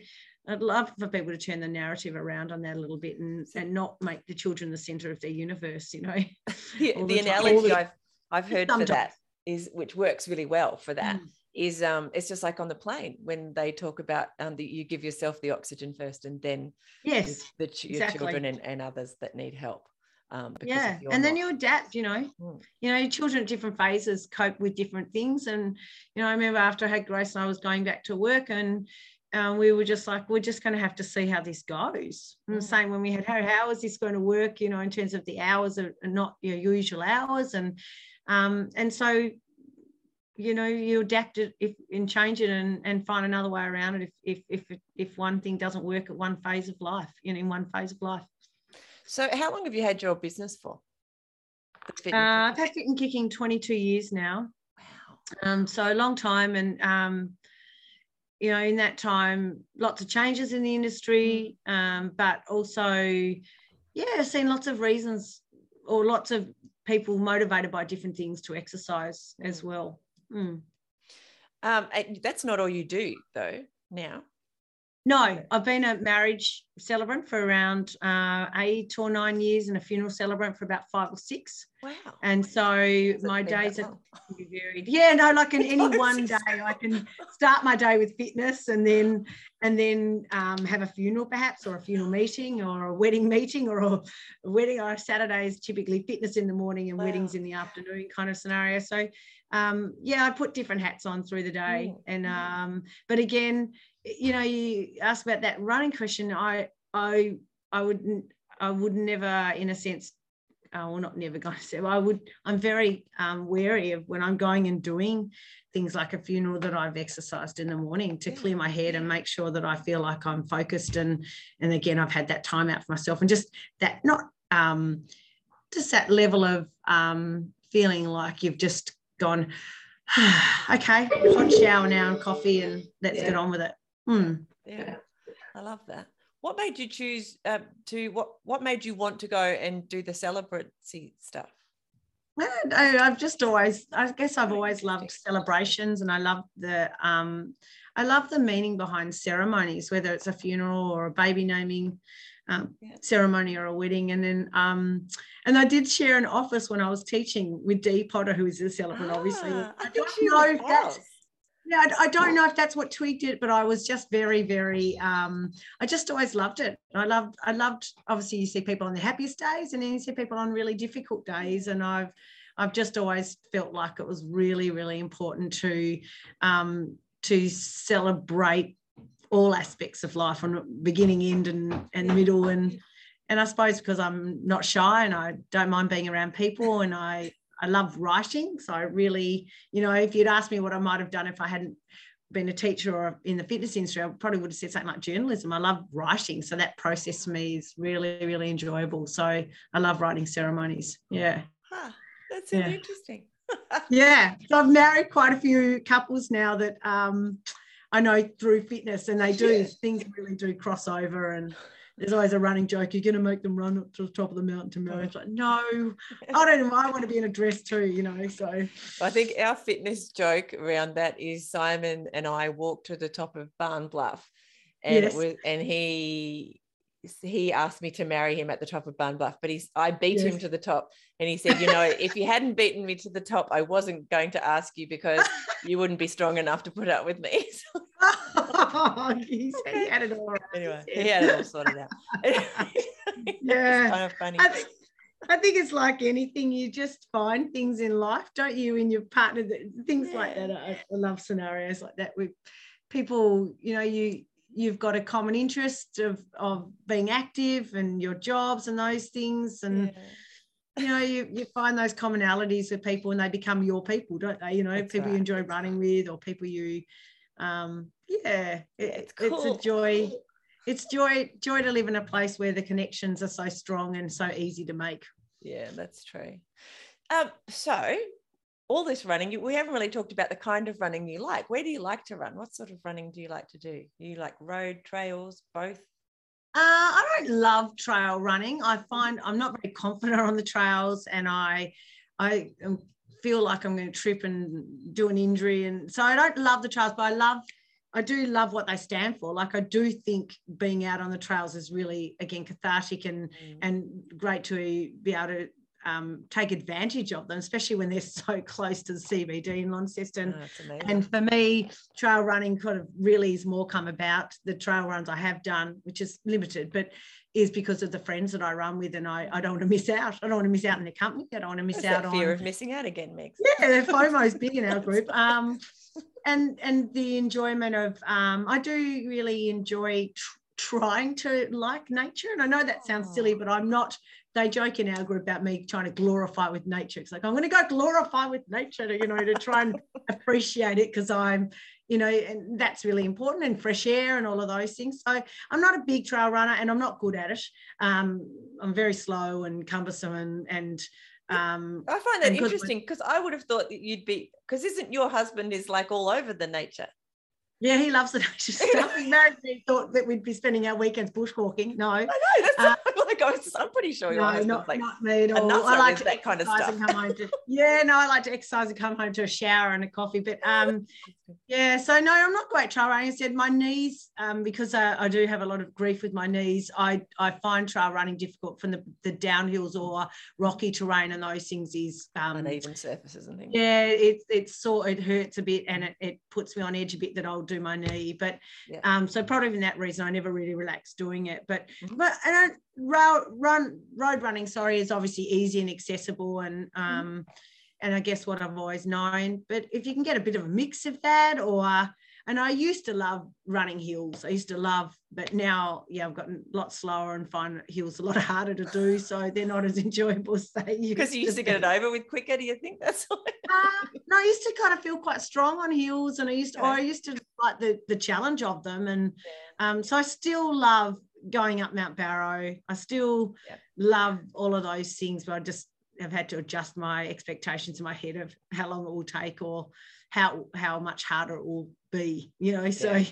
B: I'd love for people to turn the narrative around on that a little bit and, and not make the children the center of their universe, you know.
A: the, the, the analogy I've, I've heard Sometimes. for that is which works really well for that mm. is um it's just like on the plane when they talk about um that you give yourself the oxygen first and then
B: yes
A: the, your exactly. children and, and others that need help um,
B: yeah and then you adapt you know mm. you know children at different phases cope with different things and you know i remember after i had grace and i was going back to work and um, we were just like we're just going to have to see how this goes and the mm. same when we had how, how is this going to work you know in terms of the hours are not your usual hours and um, and so, you know, you adapt it if and change it and, and find another way around it if, if, if, if one thing doesn't work at one phase of life, you know, in one phase of life.
A: So, how long have you had your business for?
B: Uh, I've had Fit and Kicking 22 years now. Wow. Um, so a long time, and um, you know, in that time, lots of changes in the industry, mm. um, but also, yeah, I've seen lots of reasons or lots of people motivated by different things to exercise as mm. well. Mm.
A: Um, that's not all you do, though. Now,
B: no, I've been a marriage celebrant for around uh, eight or nine years and a funeral celebrant for about five or six.
A: Wow.
B: And so my days are varied. Yeah, no, like in any one day I can start my day with fitness and then and then um, have a funeral perhaps or a funeral meeting or a wedding meeting or a, wedding or Saturday is typically fitness in the morning and wow. weddings in the afternoon kind of scenario. So um, yeah, I put different hats on through the day. Mm. And um, but again, you know, you asked about that running question. I I I wouldn't I would never, in a sense, uh, well, not never going to say. I would. I'm very um, wary of when I'm going and doing things like a funeral that I've exercised in the morning to clear my head and make sure that I feel like I'm focused and and again I've had that time out for myself and just that not um, just that level of um, feeling like you've just gone okay hot shower now and coffee and let's yeah. get on with it
A: Mm. Yeah, I love that. What made you choose uh, to what? What made you want to go and do the celebrity stuff?
B: I, I've just always, I guess, I've always loved celebrations, and I love the, um, I love the meaning behind ceremonies, whether it's a funeral or a baby naming. Um, yeah. ceremony or a wedding. And then, um, and I did share an office when I was teaching with Dee Potter, who is a celebrant, ah, obviously. I,
A: I don't know that
B: yeah, I, I, don't know if that's what tweaked it, but I was just very, very. Um, I just always loved it. I loved. I loved. Obviously, you see people on the happiest days, and then you see people on really difficult days, and I've. I've just always felt like it was really, really important to um, to celebrate all aspects of life from beginning, end, and and middle, and and I suppose because I'm not shy and I don't mind being around people, and I I love writing. So I really, you know, if you'd asked me what I might have done if I hadn't been a teacher or in the fitness industry, I probably would have said something like journalism. I love writing. So that process for me is really, really enjoyable. So I love writing ceremonies. Yeah.
A: Huh, that's yeah. interesting.
B: yeah. So I've married quite a few couples now that um, I know through fitness and they do, yeah. things really do cross over and there's always a running joke. You're going to make them run up to the top of the mountain to marry. It's like, no, I don't know. I want to be in a dress too, you know. So
A: I think our fitness joke around that is Simon and I walked to the top of Barn Bluff, and yes. it was, and he he asked me to marry him at the top of Barn Bluff, but he's I beat yes. him to the top. And he said, you know, if you hadn't beaten me to the top, I wasn't going to ask you because you wouldn't be strong enough to put up with me.
B: oh, he, he had it all right.
A: Anyway, he had it all sorted out.
B: yeah. kind of funny. I think, I think it's like anything, you just find things in life, don't you, in your partner, that, things yeah. like that. I, I love scenarios like that with people, you know, you you've got a common interest of of being active and your jobs and those things and yeah. you know you, you find those commonalities with people and they become your people don't they you know That's people right. you enjoy That's running right. with or people you um yeah it, cool. it's a joy it's joy joy to live in a place where the connections are so strong and so easy to make
A: yeah that's true um so all this running, we haven't really talked about the kind of running you like. Where do you like to run? What sort of running do you like to do? You like road, trails, both?
B: Uh, I don't love trail running. I find I'm not very confident on the trails, and I, I feel like I'm going to trip and do an injury, and so I don't love the trails. But I love, I do love what they stand for. Like I do think being out on the trails is really again cathartic and mm. and great to be able to um, take advantage of them, especially when they're so close to the CBD in Launceston. Oh, and for me, trail running kind of really is more come about. The trail runs I have done, which is limited, but is because of the friends that I run with, and I, I don't want to miss out. I don't want to miss out in the company. I don't want to miss out
A: on fear of missing out again, Meg.
B: Yeah, the FOMO is big in our group. Um, and and the enjoyment of um, I do really enjoy tr- trying to like nature, and I know that sounds silly, oh. but I'm not they joke in our group about me trying to glorify with nature. It's like I'm going to go glorify with nature, to, you know, to try and appreciate it because I'm, you know, and that's really important and fresh air and all of those things. So I'm not a big trail runner and I'm not good at it. Um, I'm very slow and cumbersome and, and um,
A: I find that interesting because I would have thought that you'd be because isn't your husband is like all over the nature?
B: Yeah, he loves the nature stuff. He married me, thought that we'd be spending our weekends bushwalking. No, I
A: know that's uh, like I was, I'm pretty sure.
B: No, not, like not me at all. I like that kind of stuff. come home to, yeah, no, I like to exercise and come home to a shower and a coffee. But um, yeah, so no, I'm not great trail running. I said my knees, um, because I, I, do have a lot of grief with my knees. I I find trail running difficult from the, the downhills or rocky terrain and those things is
A: um, uneven surfaces and things.
B: Yeah, it it's sort it hurts a bit and it, it puts me on edge a bit that I'll do my knee. But yeah. um, so probably for that reason, I never really relaxed doing it. But mm-hmm. but and I, road run road running, sorry, is obviously easy and accessible and mm-hmm. um. Mm-hmm. And I guess what I've always known, but if you can get a bit of a mix of that, or and I used to love running hills. I used to love, but now, yeah, I've gotten a lot slower and find hills a lot harder to do. So they're not as enjoyable as they
A: used Because you used to, to get it over with quicker, do you think that's
B: uh, no, I used to kind of feel quite strong on hills and I used to, I used to like the, the challenge of them. And yeah. um, so I still love going up Mount Barrow. I still love all of those things, but I just have had to adjust my expectations in my head of how long it will take or how how much harder it will be you know so yeah.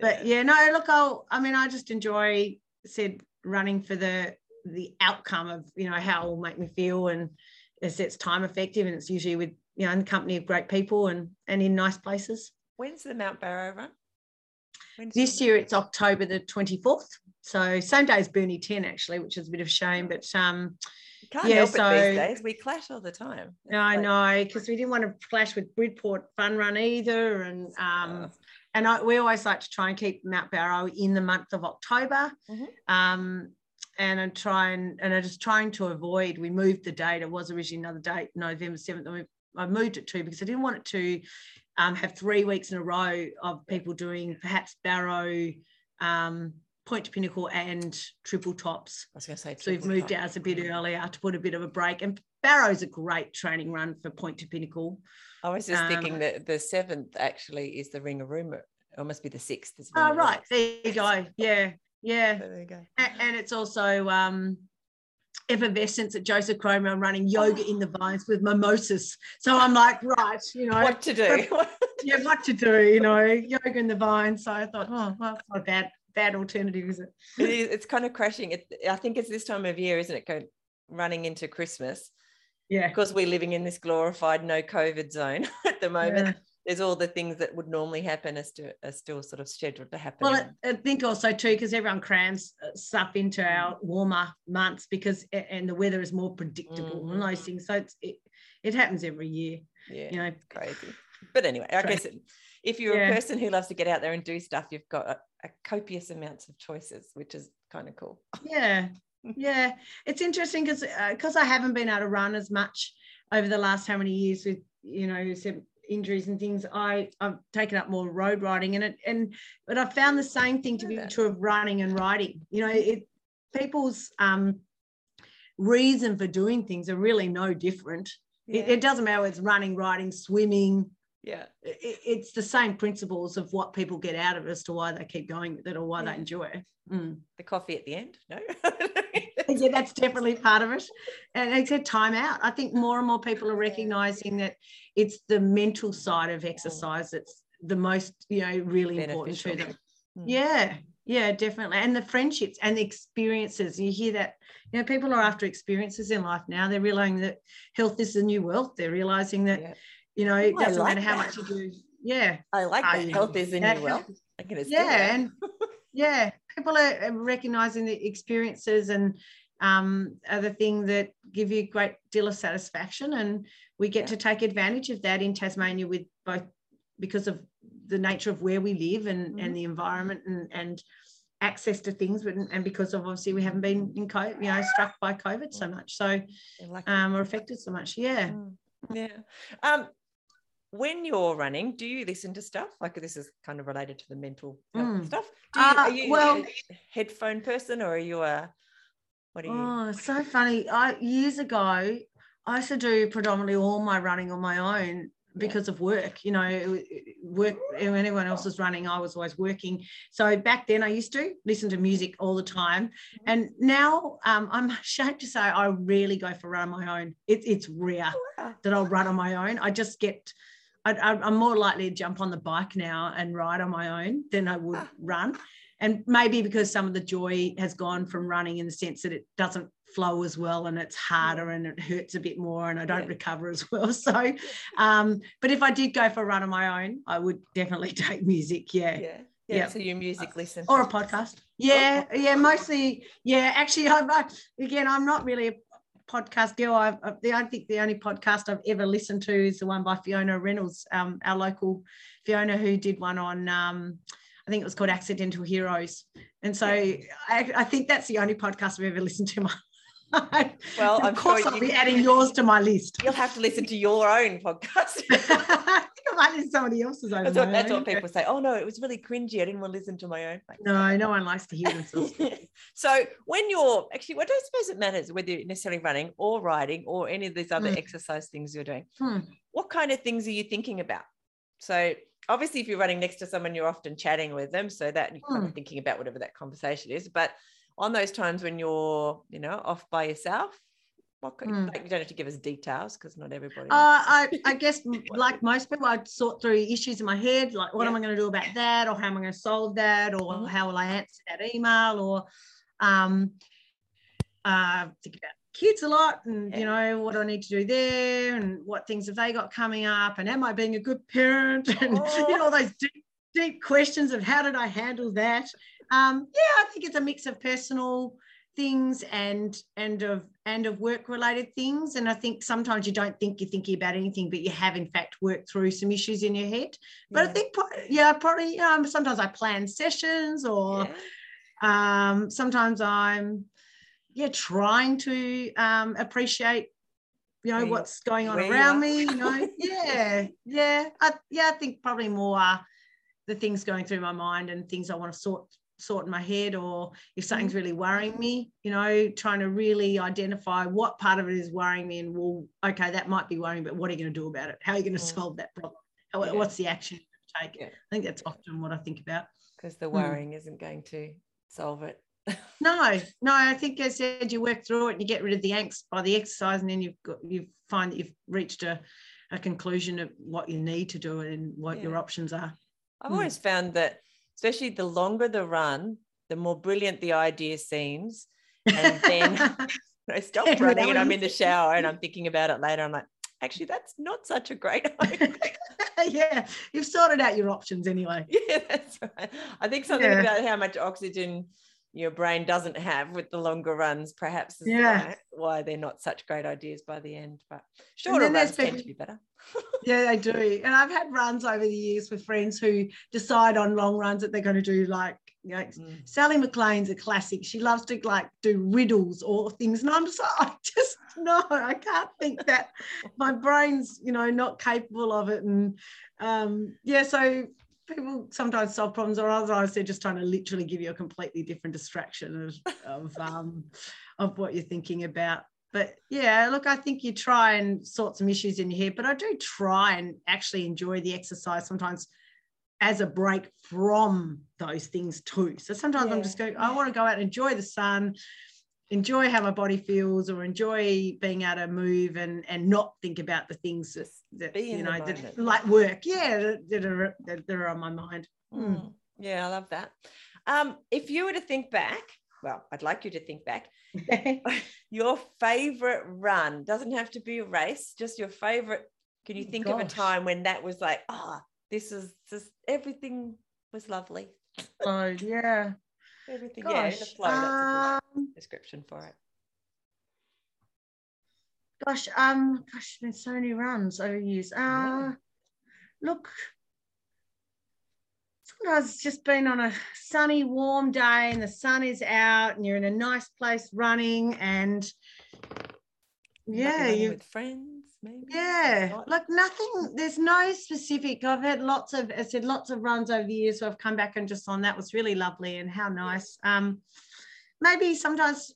B: but yeah no look i'll i mean i just enjoy said running for the the outcome of you know how it will make me feel and it's, it's time effective and it's usually with you know in the company of great people and and in nice places
A: when's the mount barrow run
B: When's this year it's October the 24th. So same day as Burnie 10 actually, which is a bit of a shame. But um
A: can't yeah, help so, it these days. We clash all the time.
B: No, I know because we didn't want to clash with Bridport Fun Run either, and um, and I, we always like to try and keep Mount Barrow in the month of October. Mm-hmm. Um, and I try and and I'm just trying to avoid. We moved the date. It was originally another date, November seventh. I moved it to because I didn't want it to um, have three weeks in a row of people doing perhaps Barrow, um, Point to Pinnacle and triple tops.
A: I was going to say,
B: so we've moved top. ours a bit earlier to put a bit of a break. And Barrow's a great training run for Point to Pinnacle.
A: I was just um, thinking that the seventh actually is the Ringarooma. It must be the sixth.
B: Oh, right. There you go. Yeah. Yeah. there you go. And, and it's also um, effervescence at Josef Chromy. I'm running yoga in the vines with mimosas. So I'm like, right, you know,
A: what to do.
B: yeah, what to do, you know, yoga in the vines. So I thought, oh, well, it's not bad bad alternative, is it?
A: it is, it's kind of crashing. It, I think it's this time of year, isn't it? Going running into Christmas.
B: Yeah.
A: Because we're living in this glorified no COVID zone at the moment. Yeah. There's all the things that would normally happen are still, are still sort of scheduled to happen.
B: Well, I, I think also too, because everyone crams uh, stuff into our warmer months because, and the weather is more predictable mm-hmm. and those things. So it's, it, it happens every year.
A: Yeah. You know, crazy. But anyway, I guess it, if you're yeah. a person who loves to get out there and do stuff, you've got copious amounts of choices, which is kind of cool.
B: Yeah, yeah, it's interesting because because uh, I haven't been able to run as much over the last how many years with you know injuries and things. I I've taken up more road riding and it and but I've found the same thing to be true of running and riding. You know, it people's um reason for doing things are really no different. Yeah. It, it, doesn't matter whether it's running, riding, swimming,
A: yeah.
B: It, it's the same principles of what people get out of it as to why they keep going with it or why yeah. they enjoy it.
A: Mm. the coffee at the end no?
B: Yeah that's definitely part of it. And it's a time out. I think more and more people are recognizing that it's the mental side of exercise that's the most you know really Beneficial. important to them. Mm. yeah. Yeah definitely. And the friendships and the experiences. You hear that you know people are after experiences in life now. They're realizing that health is the new wealth. They're realizing that yeah you know, it doesn't like matter how much you do. Yeah.
A: I like that. Health is in you well. I
B: can yeah. And yeah, people are recognizing the experiences and um, are the thing that give you a great deal of satisfaction. And we get yeah. to take advantage of that in Tasmania with both because of the nature of where we live and, mm-hmm. and the environment and, and access to things, but and because of obviously we haven't been in COVID, you know, struck by COVID so much. So um, or affected so much. Yeah. Mm.
A: Yeah. Um, when you're running, do you listen to stuff? Like this is kind of related to the mental mm. stuff. Do you, uh, are you well, a headphone person or are you a what are you?
B: Oh, so funny. I years ago I used to do predominantly all my running on my own. because yeah. of work. You know, work when anyone else was running, I was always working. So back then I used to listen to music all the time. Mm-hmm. And now um, I'm ashamed to say I really go for run on my own. It, it's rare oh, that I'll run on my own. I just get I, am more likely to jump on the bike now and ride on my own than I would ah. run. And maybe because some of the joy has gone from running in the sense that it doesn't flow as well and it's harder and it hurts a bit more and I don't yeah. recover as well. So, um, but if I did go for a run on my own, I would definitely take music. Yeah.
A: Yeah. Yeah, yeah. so your music listen
B: or a podcast. Yeah, yeah, mostly. Yeah, actually, I, I again, I'm not really a podcast girl. I've, I, I think the only podcast I've ever listened to is the one by Fiona Reynolds, um, our local Fiona, who did one on, um, I think it was called Accidental Heroes. And so I, I, think that's the only podcast I've ever listened to. My well, of I'm course sure I'll be adding yours to my list.
A: You'll have to listen to your own podcast.
B: I think I might listen somebody else's own.
A: That's, what, that's what, people say. Oh no, it was really cringy. I didn't want to listen to my own.
B: No, no one likes to hear themselves.
A: so when you're actually, well, I don't suppose it matters whether you're necessarily running or riding or any of these other hmm. exercise things you're doing. Hmm. What kind of things are you thinking about? So obviously, if you're running next to someone, you're often chatting with them, so that you're kind of hmm. thinking about whatever that conversation is. But on those times when you're, you know, off by yourself, what mm. like, you don't have to give us details because not everybody.
B: Uh, I, I guess like most people, I'd sort through issues in my head, like what yeah. am I going to do about that, or how am I going to solve that, or mm-hmm. how will I answer that email, or um, uh, think about kids a lot, and yeah. you know what do I need to do there, and what things have they got coming up, and am I being a good parent, and oh. you know all those deep, deep questions of how did I handle that. Um, yeah, I think it's a mix of personal things and and of and of work related things. And i think sometimes you don't think you're thinking about anything but you have in fact worked through some issues in your head. But yeah. i think yeah probably um, sometimes i plan sessions or yeah. um, sometimes i'm yeah trying to um, appreciate you know what's going on around me you know? Yeah yeah. I, yeah i think probably more the things going through my mind and things i want to sort sort in my head or if something's mm-hmm. really worrying me you know trying to really identify what part of it is worrying me and well okay that might be worrying but what are you going to do about it how are you going to mm. solve that problem How, yeah. what's the action you take yeah. i think that's often what i think about
A: because the mm. worrying mm. isn't going to solve it
B: no no i think as I said you work through it and you get rid of the angst by the exercise and then you've got you find that you've reached a, a conclusion of what you need to do and what yeah. your options are
A: i've mm. always found that especially the longer the run, the more brilliant the idea seems. And then I stop running and I'm in the shower and I'm thinking about it later. I'm like, actually, that's not such a great idea.
B: yeah, you've sorted out your options anyway.
A: Yeah, that's right. I think something yeah. about how much oxygen your brain doesn't have with the longer runs, perhaps is yeah. why, why they're not such great ideas by the end. But shorter runs tend to be better.
B: yeah, they do. And I've had runs over the years with friends who decide on long runs that they're going to do like you know, mm. Sally McLean's a classic. She loves to like do riddles or things. And I'm just, I just no, I can't think that my brain's, you know, not capable of it. And um, yeah, so people sometimes solve problems or otherwise they're just trying to literally give you a completely different distraction of, of, um, of what you're thinking about. But yeah look i think you try and sort some issues in head but i do try and actually enjoy the exercise sometimes as a break from those things too. So sometimes yeah. i'm just going i want to go out and enjoy the sun enjoy how my body feels or enjoy being able to move and and not think about the things that, that you know that, like work yeah that, are that, are on my mind.
A: Mm. yeah i love that. Um if you were to think back well i'd like you to think back. Your favorite run doesn't have to be a race just your favorite can you think Gosh. of a time when that was like ah oh, this is just everything was lovely.
B: Oh yeah.
A: Everything, gosh, yeah, in the flow. That's a description for it.
B: Gosh, um, gosh, there's so many runs over years. Uh, yeah. look, sometimes it's just been on a sunny, warm day, and the sun is out, and you're in a nice place running, and yeah, you
A: with friends maybe?
B: Yeah, like nothing, there's no specific. I've had lots of, I said, lots of runs over the years where I've come back and just on that was really lovely and how nice. Um, maybe sometimes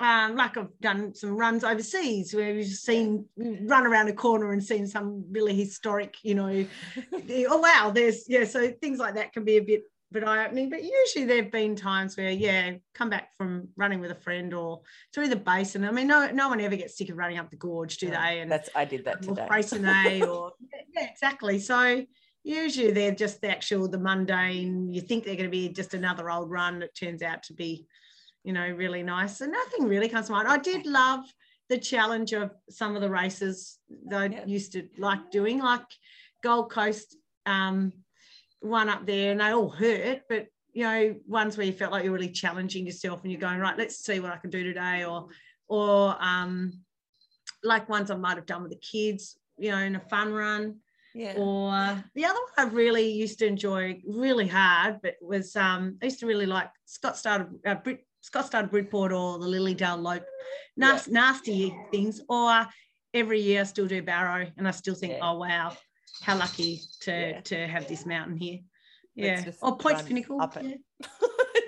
B: um, like I've done some runs overseas where we've seen run around a corner and seen some really historic, you know, oh wow, there's yeah, so things like that can be a bit bit eye opening. But usually there've been times where yeah, come back from running with a friend or through the basin. I mean, no no one ever gets sick of running up the gorge, do they?
A: And that's I did that today.
B: Freycinet or yeah, exactly. So usually they're just the actual the mundane. You think they're going to be just another old run. It turns out to be you know, really nice. And nothing really comes to mind. I did love the challenge of some of the races that I yeah. used to like doing, like Gold Coast um, one up there, and they all hurt, but you know, ones where you felt like you're really challenging yourself and you're going, right, let's see what I can do today, or or um, like ones I might have done with the kids, you know, in a fun run.
A: Yeah.
B: Or the other one I really used to enjoy really hard, but was um, I used to really like Scott started uh, Brit Scottsdale Bridport or the Lilydale Lope, nasty, yeah. nasty things. Or every year I still do Barrow and I still think, yeah. oh wow, how lucky to yeah. to have this mountain here. Yeah. Or Point Pinnacle. Yeah.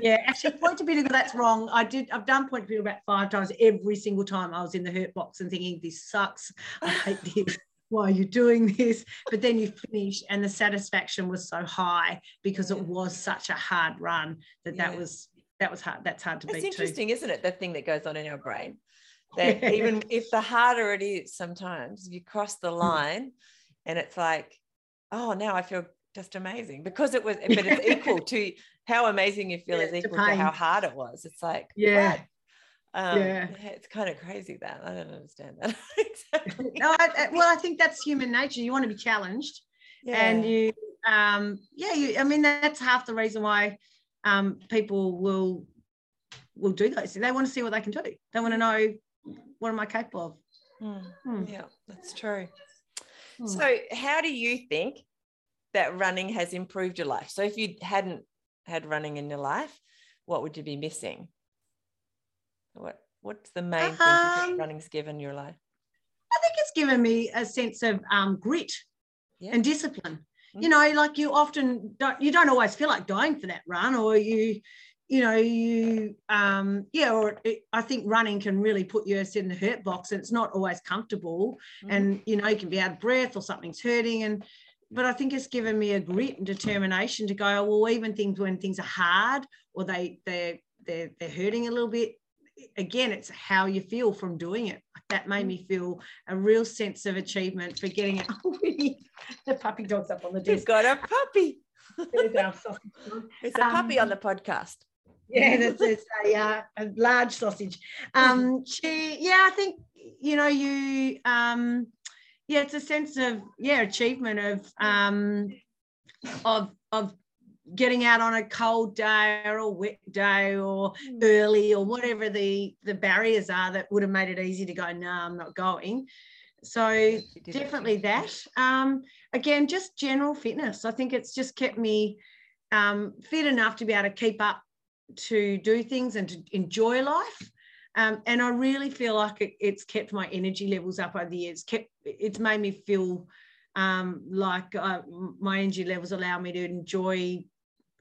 B: yeah, actually, Point to Pinnacle, that's wrong. I did, I've done Point to Pinnacle about five times. Every single time I was in the hurt box and thinking, this sucks. I hate this. Why are you doing this? But then you finish, and the satisfaction was so high because it was such a hard run that that was that was hard. That's hard to
A: it's
B: beat.
A: It's interesting, too. isn't it? The thing that goes on in our brain. That yeah. even if the harder it is, sometimes you cross the hmm. line, and it's like, oh, now I feel just amazing because it was, but it's equal to how amazing you feel yeah, is equal to, to, how hard it was. It's like,
B: yeah.
A: Um, yeah. it's kind of crazy that I don't understand that exactly.
B: No, I, well, I think that's human nature. You want to be challenged, yeah. and you, um, yeah, you. I mean, that's half the reason why um, people will will do those. They want to see what they can do. They want to know what am I capable of.
A: Mm. Mm. Yeah, that's true. Mm. So, how do you think that running has improved your life? So, if you hadn't had running in your life, what would you be missing? What What's the main um, thing that running's given your life?
B: I think it's given me a sense of um, grit yeah. and discipline you know like you often don't you don't always feel like dying for that run or you you know you um yeah or it, i think running can really put you in the hurt box and it's not always comfortable mm-hmm. and you know you can be out of breath or something's hurting and but i think it's given me a grit and determination to go oh, well even things when things are hard or they they're they're, they're hurting a little bit again, it's how you feel from doing it. That made me feel a real sense of achievement for getting it. the puppy dog's up on the desk.
A: You've got a puppy. it's a puppy um, on the podcast.
B: Yeah, that's it's a, uh, a large sausage. Um, she, yeah, I think you know you. Um, yeah, it's a sense of yeah achievement of um, of of getting out on a cold day or a wet day or mm. early or whatever the the barriers are that would have made it easy to go no nah, i'm not going. So definitely that. Um, again just general fitness. I think it's just kept me um, fit enough to be able to keep up to do things and to enjoy life. Um, and i really feel like it, it's kept my energy levels up over the years. Kept it's made me feel um, like uh, my energy levels allow me to enjoy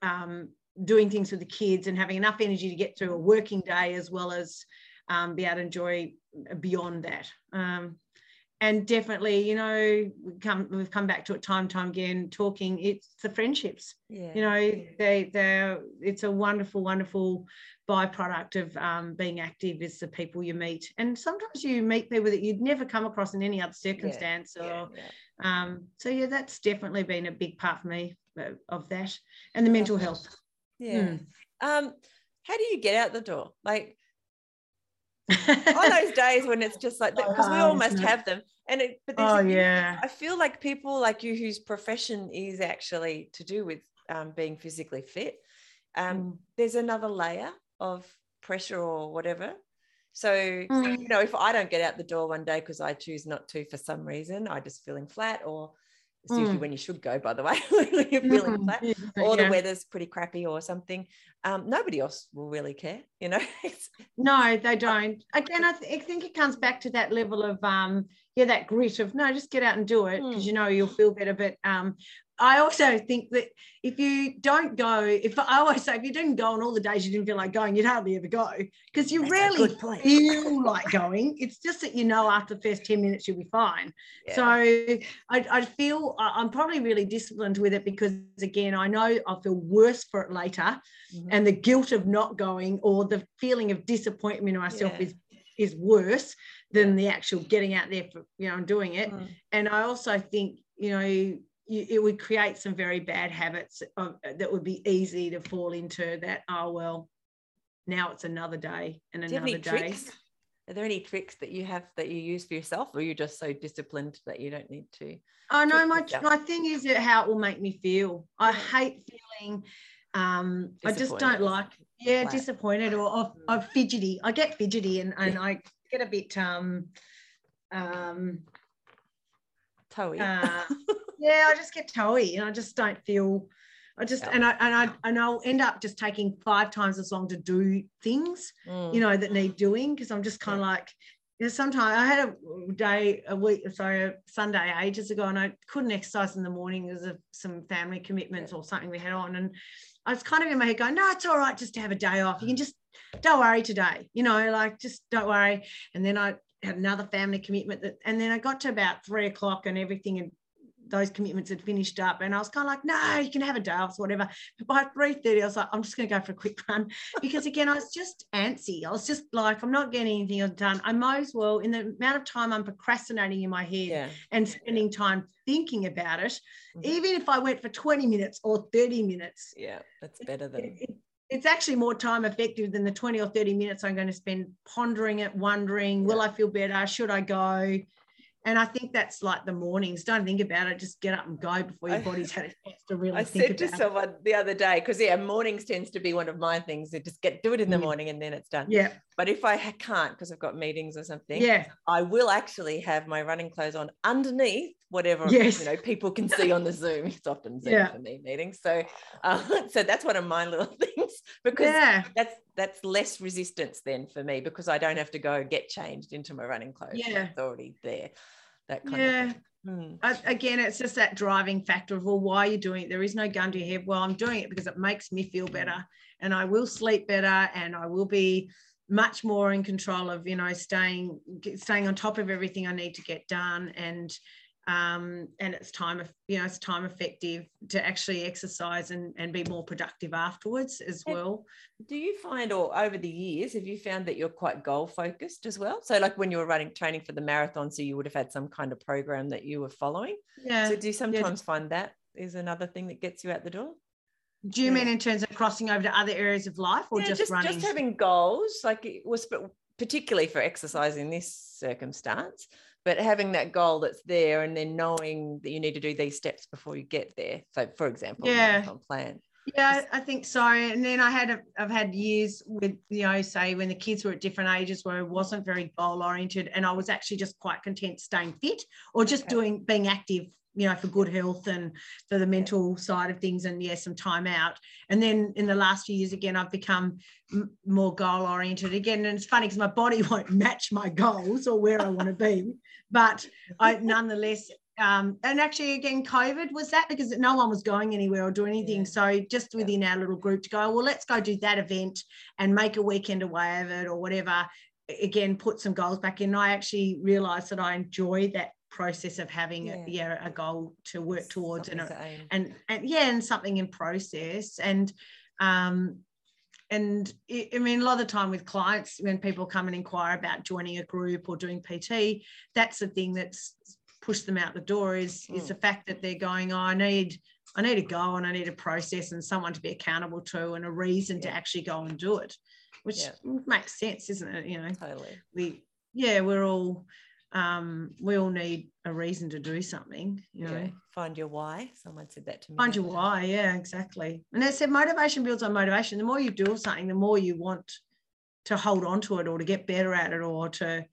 B: um, doing things with the kids and having enough energy to get through a working day as well as um, be able to enjoy beyond that. Um, and definitely, you know, we come, we've come back to it time time again, talking. It's the friendships. Yeah. You know, they they it's a wonderful, wonderful byproduct of um, being active is the people you meet. And sometimes you meet people that you'd never come across in any other circumstance. Yeah. Or yeah. Um, so yeah, that's definitely been a big part for me of that and the mental health.
A: Yeah. Mm. um how do you get out the door? Like on those days when it's just like because we almost have them and it but
B: oh yeah.
A: I feel like people like you whose profession is actually to do with um, being physically fit um, mm. there's another layer of pressure or whatever so, mm. you know, if I don't get out the door one day because I choose not to for some reason, I just feeling flat, or it's mm. usually when you should go, by the way, you're feeling mm. flat, yeah, or the weather's pretty crappy or something. Um, nobody else will really care, you know.
B: no, they don't. Again, I, th- I, think it comes back to that level of um, yeah that grit of no just get out and do it because
A: Mm.
B: you know you'll feel better but um I also think that if you don't go, if I always say if you didn't go on all the days you didn't feel like going, you'd hardly ever go because you
A: That's
B: rarely feel like going. It's just that you know after the first 10 minutes you'll be fine.
A: Yeah.
B: So I, I feel I'm probably really disciplined with it because again, I know I'll feel worse for it later.
A: Mhm.
B: And the guilt of not going or the feeling of disappointment in myself
A: Yeah.
B: is is worse than the actual getting out there for you know and doing it.
A: Mm.
B: And I also think, you know, you, it would create some very bad habits of, that would be easy to fall into that, oh, well, now it's another day and
A: Do
B: another day.
A: tricks? Are there any tricks that you have that you use for yourself, or you're just so disciplined that you don't need to?
B: I know
A: trick
B: my, my thing is how it will make me feel. I hate feeling, um, I just don't like, yeah,
A: Flat.
B: disappointed or of,
A: Mm.
B: fidgety. I get fidgety and, and I get a bit, um, um,
A: Toey.
B: uh, yeah, I just get toey and I just don't feel. I just
A: Yeah.
B: and I and I and I'll end up just taking five times as long to do things,
A: Mm.
B: you know, that need doing because I'm just kind of like. You know, sometimes I had a day, a week, sorry, a Sunday ages ago, and I couldn't exercise in the morning because of some family commitments or something we had on. And I was kind of in my head going, no, it's all right just to have a day off. You can just, don't worry today, you know, like just don't worry. And then I had another family commitment that, and then I got to about three o'clock and everything and those commitments had finished up and I was kind of like, no, you can have a day off, whatever. But by 3.30, I was like, I'm just going to go for a quick run because again, I was just antsy. I was just like, I'm not getting anything done. I might as well, in the amount of time I'm procrastinating in my head
A: yeah.
B: and spending time thinking about it,
A: Mhm.
B: even if I went for 20 minutes or 30 minutes,
A: Yeah. That's better than.
B: it- it- it's actually more time effective than the 20 or 30 minutes I'm going to spend pondering it, wondering, will I feel better? Should I go? And I think that's like the mornings. Don't think about it. Just get up and go before your body's had a chance to really
A: I said to
B: it.
A: someone the other day because yeah, mornings tends to be one of my things. To just get do it in the
B: Mm.
A: morning and then it's done.
B: Yeah,
A: But if I can't because I've got meetings or something,
B: yeah,
A: I will actually have my running clothes on underneath whatever
B: Yes.
A: you know people can see on the Zoom. It's often Zoom
B: Yeah.
A: for me meetings, so uh, so that's one of my little things because
B: yeah,
A: that's that's less resistance then for me because I don't have to go get changed into my running clothes.
B: Yeah.
A: it's already there. That kind
B: yeah.
A: of thing. Hmm.
B: I, again, it's just that driving factor of, well, why are you doing it? There is no gun to your head. Well, I'm doing it because it makes me feel better and I will sleep better and I will be much more in control of, you know, staying, staying on top of everything I need to get done. And, um, and it's time of, you know, it's time effective to actually exercise and, and be more productive afterwards as
A: Yeah.
B: well.
A: Do you find, or over the years, have you found that you're quite goal focused as well? So, like when you were running training for the marathon, so you would have had some kind of program that you were following.
B: Yeah.
A: So, do you sometimes find that is another thing that gets you out the door?
B: Do you
A: yeah.
B: mean in terms of crossing over to other areas of life or
A: Yeah,
B: just,
A: just
B: running?
A: just having goals, like it was particularly for exercise in this circumstance, but having that goal that's there and then knowing that you need to do these steps before you get there. So, for example,
B: Yeah.
A: plan.
B: Yeah, I think so. And then I had a, I've had years with you know, say when the kids were at different ages where I wasn't very goal oriented, and I was actually just quite content staying fit or just
A: Okay.
B: doing being active, you know, for good health and for the mental side of things, and yeah, some time out. And then in the last few years, again, I've become m- more goal oriented again. And it's funny because my body won't match my goals or where I want to be, but I nonetheless um, and actually again covid was that because no one was going anywhere or doing anything
A: Yeah.
B: so just
A: Yeah.
B: within our little group to go well let's go do that event and make a weekend away of it or whatever again put some goals back in i actually realized that i enjoy that process of having
A: Yeah.
B: a, yeah, a goal to work towards and,
A: Something
B: a,
A: to
B: and and yeah and something in process and um and I I mean, a lot of the time with clients, when people come and inquire about joining a group or doing PT, that's the thing that's pushed them out the door is, is
A: Mm.
B: the fact that they're going, oh, I need, I need a go and I need a process and someone to be accountable to and a reason to actually go and do it, which
A: Yeah.
B: makes sense, isn't it? You know,
A: Totally.
B: we, yeah, we're all, um, we all need a reason to do something, you know.
A: Yeah. Find your why. Someone said that to me.
B: Find your why, yeah, exactly. And it said motivation builds on motivation. The more you do something, the more you want to hold on to it or to get better at it or to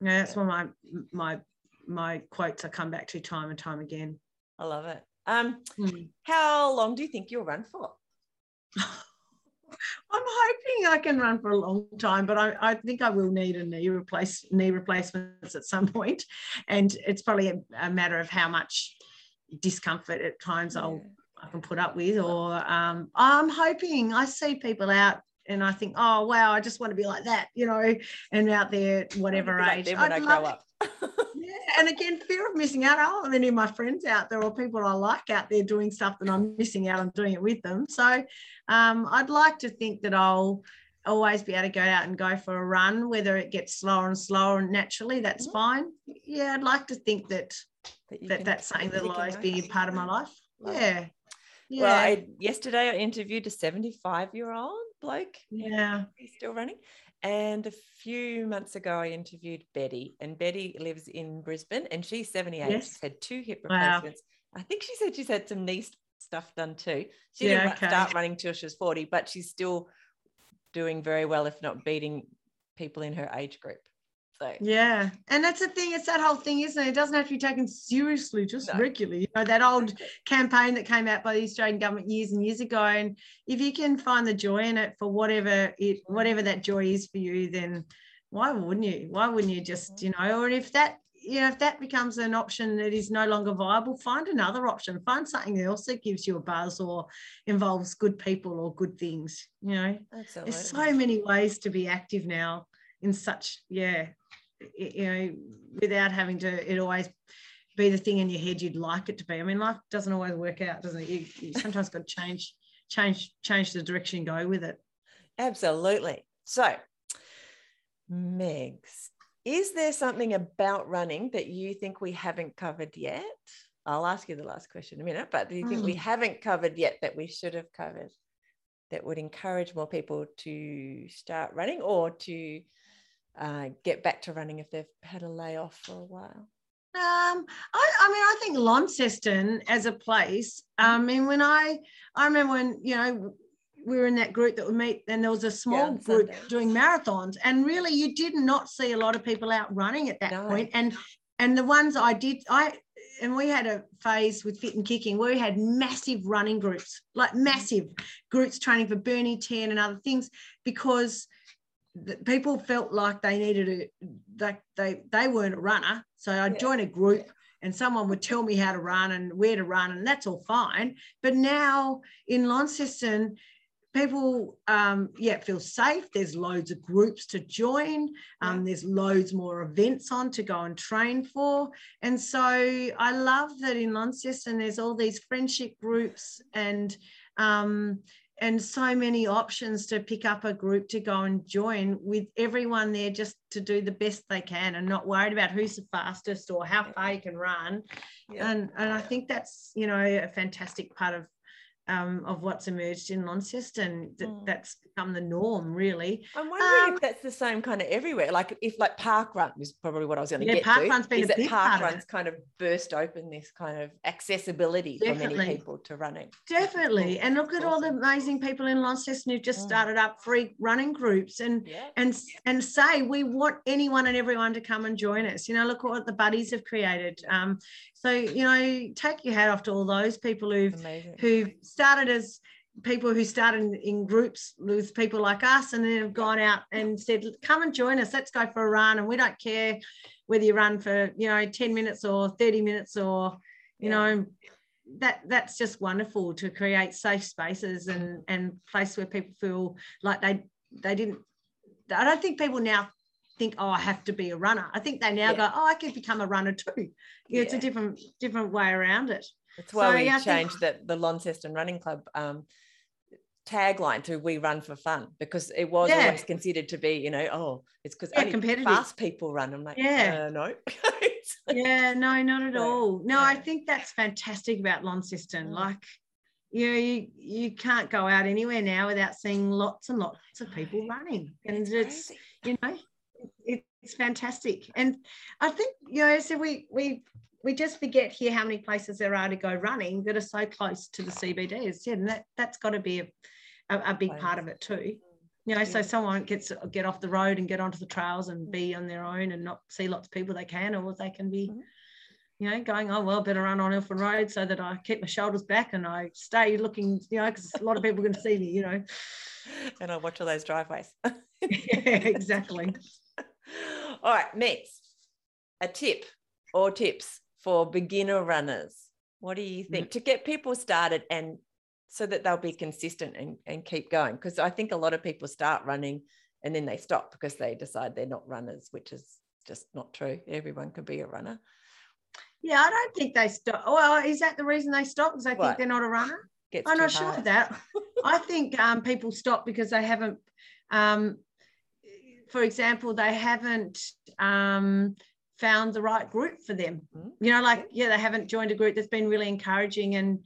B: you know, that's one of my my my quotes I come back to time and time again.
A: I love it. Um,
B: Mm.
A: how long do you think you'll run for?
B: I'm hoping I can run for a long time, but I, I think I will need a knee replace knee replacements at some point, and it's probably a, a matter of how much discomfort at times yeah. I'll I can put up with. Or um, I'm hoping I see people out and I think, oh wow, I just want to be like that, you know, and out there, whatever age.
A: Like when i I grow up.
B: yeah, and again, fear of missing out. I don't have any of my friends out there or people I like out there doing stuff that I'm missing out on doing it with them. So um, I'd like to think that I'll always be able to go out and go for a run, whether it gets slower and slower and naturally, that's mm-hmm. fine. Yeah, I'd like to think that, that, that that's something that'll always be a part of my life. Yeah.
A: Yeah. Well, I, yesterday I interviewed a 75 year old bloke.
B: Yeah.
A: He's still running. And a few months ago, I interviewed Betty, and Betty lives in Brisbane, and she's 78. Yes. She's had two hip replacements. Wow. I think she said she's had some knee stuff done too. She yeah, didn't okay. start running till she was 40, but she's still doing very well, if not beating people in her age group. So
B: yeah, and that's the thing. It's that whole thing, isn't it? It doesn't have to be taken seriously, just no. regularly. You know that old campaign that came out by the Australian government years and years ago. And if you can find the joy in it for whatever it, mm. whatever that joy is for you, then why wouldn't you? Why wouldn't you just, mm. you know? Or if that, you know, if that becomes an option that is no longer viable, find another option. Find something else that gives you a buzz or involves good people or good things. You know, Absolutely. there's so many ways to be active now in such yeah you know, without having to it always be the thing in your head you'd like it to be. I mean, life doesn't always work out, doesn't it? You, you sometimes got to change, change, change the direction you go with it.
A: Absolutely. So, Megs, is there something about running that you think we haven't covered yet? I'll ask you the last question in a minute, but do you think mm. we haven't covered yet that we should have covered that would encourage more people to start running or to uh, get back to running if they've had a layoff for a while?
B: Um, I, I, mean, I think Launceston as a place. Mm-hmm. I mean, when I I remember when you know we were in that group that would meet, and there was a small yeah, group doing marathons, and really you did not see a lot of people out running at that no. point. And and the ones I did, I and we had a phase with fit and kicking where we had massive running groups, like massive groups training for Burnie 10 and other things, because people felt like they needed a like they they weren't a runner. So i'd yeah. join a group and someone would tell me how to run and where to run and that's all fine. But now in launceston people um, yeah feel safe. There's loads of groups to join. Um, yeah. there's loads more events on to go and train for. And so i love that in launceston there's all these friendship groups and um, and so many options to pick up a group to go and join with everyone there just to do the best they can and not worried about who's the fastest or how far you can run yeah. and and i think that's you know a fantastic part of um, of what's emerged in Launceston. That, mm. That's become the norm, really.
A: I'm wondering um, if that's the same kind of everywhere. Like if like park run was probably what I was going to yeah, get park to. Run's been is a that park runs kind of burst open this kind of accessibility Definitely. for many people to running.
B: Definitely. And look at all the amazing people in Launceston who've just mm. started up free running groups and yeah. and and say we want anyone and everyone to come and join us. You know, look at what the buddies have created. Um, so you know, take your hat off to all those people who've Amazing. who started as people who started in groups with people like us and then have gone out and said, come and join us, let's go for a run. And we don't care whether you run for, you know, 10 minutes or 30 minutes or, you yeah. know, that that's just wonderful to create safe spaces and and place where people feel like they they didn't I don't think people now think, oh, I have to be a runner. I think they now yeah. go, oh, I can become a runner too. Yeah, yeah. It's a different different way around it.
A: That's why so, we yeah, changed think... the, the Launceston Running Club um, tagline to "We Run for Fun" because it was yeah. always considered to be, you know, oh, it's because only fast people run. I'm like, yeah, uh, no.
B: yeah, no, not at all. No, I think that's fantastic about Launceston. Mm. Like, you know, you you can't go out anywhere now without seeing lots and lots of people running, and it's, it's you know it's fantastic. And I think, you know, so we we we just forget here how many places there are to go running that are so close to the CBDs. Yeah, and that that's got to be a, a, a big part of it too. You know, yeah. so someone gets get off the road and get onto the trails and be on their own and not see lots of people they can, or they can be, mm-hmm. you know, going, oh, well, better run on Elphin Road so that I keep my shoulders back and I stay looking, you know, because a lot of people are going to see me, you know.
A: And I watch all those driveways.
B: yeah, exactly.
A: All right, next, a tip or tips for beginner runners. What do you think to get people started and so that they'll be consistent and, and keep going? Because I think a lot of people start running and then they stop because they decide they're not runners, which is just not true. Everyone can be a runner.
B: Yeah, I don't think they stop. Well, is that the reason they stop? Because they what? think they're not a runner? Gets I'm not hard. sure of that. I think um, people stop because they haven't, um, for example, they haven't um, found the right group for them. Mm-hmm. You know, like, yeah, they haven't joined a group that's been really encouraging and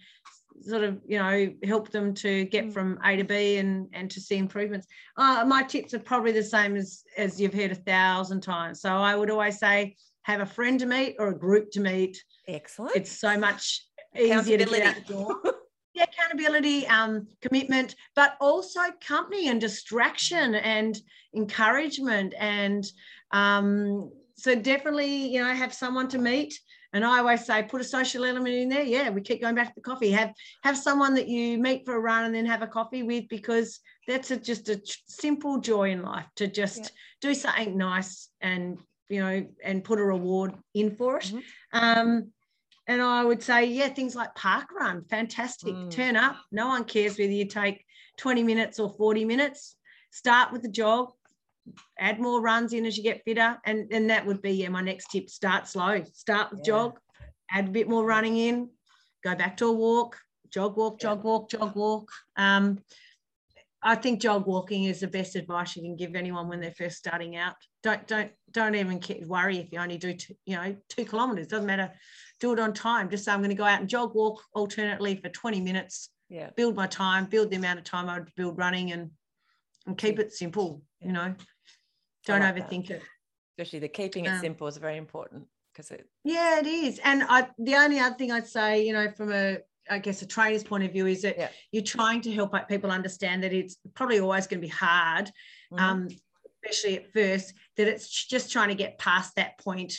B: sort of, you know, help them to get mm-hmm. from A to B and, and to see improvements. Uh, my tips are probably the same as, as you've heard a thousand times. So I would always say, have a friend to meet or a group to meet.
A: Excellent.
B: It's so much easier to get out the door. yeah, accountability, um, commitment, but also company and distraction and encouragement. And um, so definitely, you know, have someone to meet. And I always say, put a social element in there. Yeah, we keep going back to the coffee. Have have someone that you meet for a run and then have a coffee with because that's a, just a simple joy in life to just yeah. do something nice and you know, and put a reward in for it. Mm-hmm. Um, and I would say, yeah, things like park run, fantastic. Mm. Turn up. No one cares whether you take 20 minutes or 40 minutes. Start with the jog, add more runs in as you get fitter. And, and that would be, yeah, my next tip start slow. Start with yeah. jog, add a bit more running in, go back to a walk, jog, walk, jog, walk, jog, walk. Um, I think jog walking is the best advice you can give anyone when they're first starting out. Don't don't don't even worry if you only do two, you know two kilometers. Doesn't matter. Do it on time. Just say I'm going to go out and jog walk alternately for 20 minutes.
A: Yeah.
B: Build my time. Build the amount of time I would build running and and keep it simple. You know, don't like overthink that. it.
A: Especially the keeping it um, simple is very important because it.
B: Yeah, it is. And I the only other thing I'd say, you know, from a I guess a trainer's point of view is that yeah. you're trying to help people understand that it's probably always going to be hard, mm-hmm. um, especially at first, that it's just trying to get past that point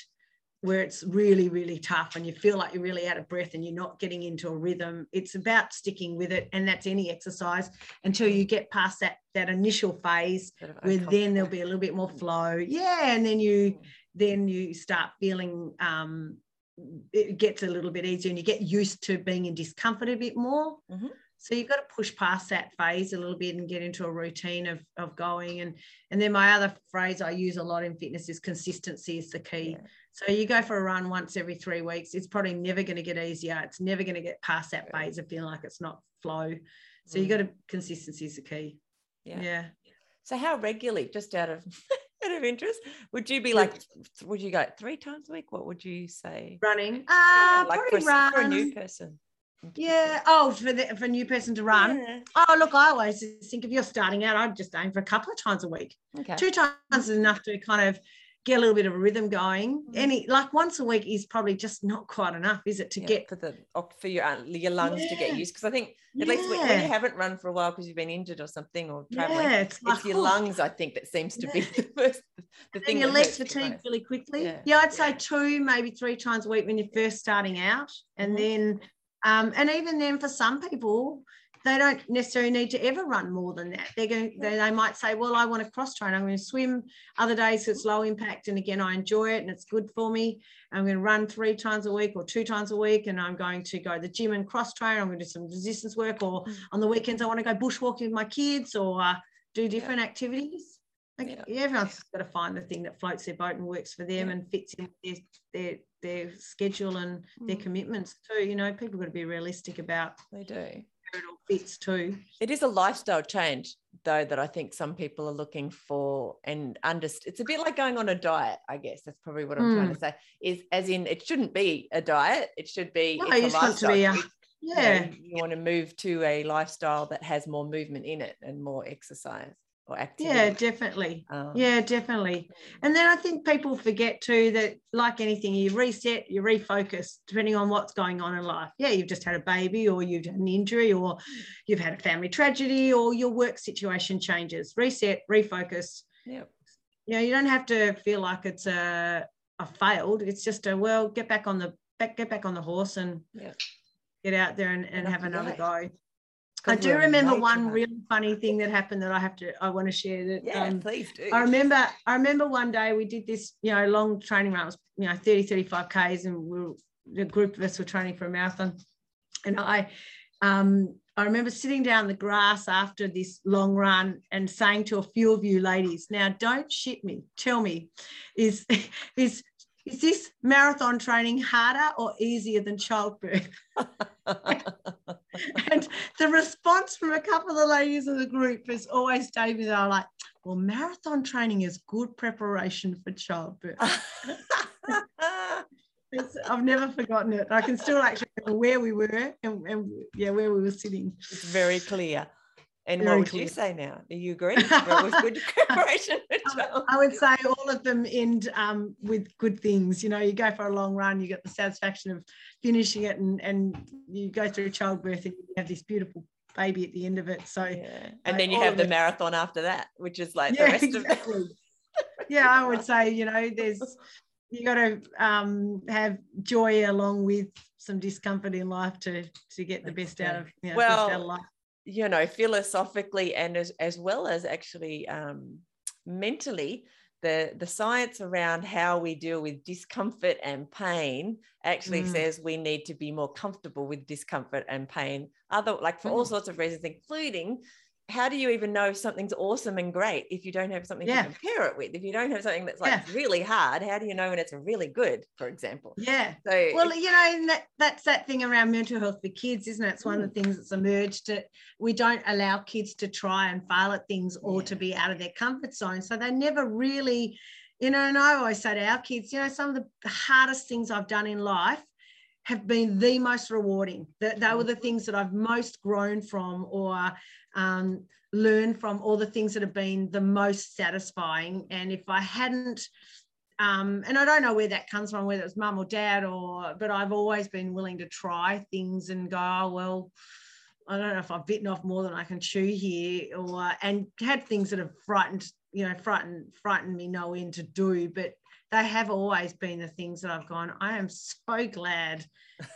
B: where it's really, really tough and you feel like you're really out of breath and you're not getting into a rhythm. It's about sticking with it, and that's any exercise until you get past that that initial phase where then there'll be a little bit more flow. Yeah, and then you mm. then you start feeling um, it gets a little bit easier and you get used to being in discomfort a bit more.
A: Mm-hmm.
B: So you've got to push past that phase a little bit and get into a routine of, of going. And, and then my other phrase I use a lot in fitness is consistency is the key. Yeah. So you go for a run once every three weeks, it's probably never going to get easier. It's never going to get past that phase of feeling like it's not flow. So mm. you got to consistency is the key.
A: Yeah.
B: Yeah.
A: So how regularly, just out of out of interest, would you be like, would you go three times a week? What would you say?
B: Running. Uh, like
A: for,
B: run.
A: for a new person.
B: Yeah. Oh, for the for a new person to run. Yeah. Oh, look, I always think if you're starting out, I'd just aim for a couple of times a week.
A: Okay.
B: Two times is enough to kind of get a little bit of a rhythm going. Mm. Any like once a week is probably just not quite enough, is it? To
A: yeah,
B: get
A: for the for your uh, your lungs yeah. to get used. Because I think at least when, you haven't run for a while because you've been injured or something or traveling, yeah, it's, like, your oh. lungs. I think that seems to be the first the thing.
B: And your legs fatigue really quickly. Yeah, I'd say two, maybe three times a week when you're first starting out, and mm-hmm. then. Um, and even then, for some people, they don't necessarily need to ever run more than that. They're going, they, they might say, well, I want to cross train. I'm going to swim other days. It's low impact. And again, I enjoy it and it's good for me. I'm going to run three times a week or two times a week. And I'm going to go to the gym and cross train. I'm going to do some resistance work or mm. on the weekends, I want to go bushwalking with my kids or uh, do different activities. Like, yeah. Everyone's got to find the thing that floats their boat and works for them yeah. and fits in their, their, their schedule and mm. their commitments too. You know, people got to be realistic about.
A: They do
B: it all fits too.
A: It is a lifestyle change, though, that I think some people are looking for and understand. It's a bit like going on a diet, I guess. That's probably what I'm mm. trying to hmm. say. Is as in, it shouldn't be a diet. It should be.
B: No, it's a lifestyle. To be a,
A: yeah. You, know, you want to move to a lifestyle that has more movement in it and more exercise or activity.
B: Yeah, definitely. Um, yeah, definitely. And then I think people forget too that, like anything, you reset, you refocus depending on what's going on in life. Yeah, you've just had a baby, or you've had an injury, or you've had a family tragedy, or your work situation changes. Reset, refocus.
A: Yeah.
B: You know, you don't have to feel like it's a, a failed. It's just a well, get back on the back, get back on the horse and
A: Yeah.
B: get out there and, and have another
A: go.
B: I do remember one
A: real.
B: really funny thing that happened that I have to I want to share that
A: Yeah,
B: um,
A: please do.
B: I remember I remember one day we did this, you know, long training run. It was, you know, 30, 35 Ks and we were, the group of us were training for a marathon. And I um I remember sitting down the grass after this long run and saying to a few of you ladies, now don't shit me, tell me, is is is this marathon training harder or easier than childbirth? and the response from a couple of the ladies in the group is always David me. I'm like, well, marathon training is good preparation for childbirth. I've never forgotten it. I can still actually remember where we were and, and yeah, where we were sitting.
A: it's very clear. And
B: Very
A: what would
B: clear.
A: you say now? Do you agree? It was good preparation
B: I would say all of them end um, with good things. You know, you go for a long run, you get the satisfaction of finishing it, and, and you go through childbirth and you have this beautiful baby at the end of it. So,
A: Yeah.
B: Like,
A: And then you have the
B: it.
A: marathon after that, which is like the
B: yeah,
A: rest of
B: exactly. yeah, I would say, you know, there's you got to um, have joy along with some discomfort in life to to get the best out of you know,
A: Well,
B: best out of life.
A: You know, philosophically and as, as well as actually um, mentally, the, the science around how we deal with discomfort and pain actually
B: Mm.
A: says we need to be more comfortable with discomfort and pain. Other like for all
B: Mm.
A: sorts of reasons, including how do you even know if something's awesome and great if you don't have something
B: Yeah.
A: to compare it with? If you don't have something that's like
B: Yeah.
A: really hard, how do you know when it's really good, for example?
B: Yeah.
A: So
B: Well, you know, and that, that's that thing around mental health for kids, isn't it? It's one of the mm. things that's emerged that we don't allow kids to try and fail at things or to be out of their comfort zone. So they never really, you know, and I always say to our kids, you know, some of the hardest things I've done in life have been the most rewarding. That they were mm. the things that I've most grown from or um, learned from, all the things that have been the most satisfying. And if I hadn't um, and I don't know where that comes from, whether it's mum or dad, or but I've always been willing to try things and go, oh, well, I don't know if I've bitten off more than I can chew here, or and had things that have frightened, you know, frightened, frightened me no end to do, but they have always been the things that I've gone, I am so glad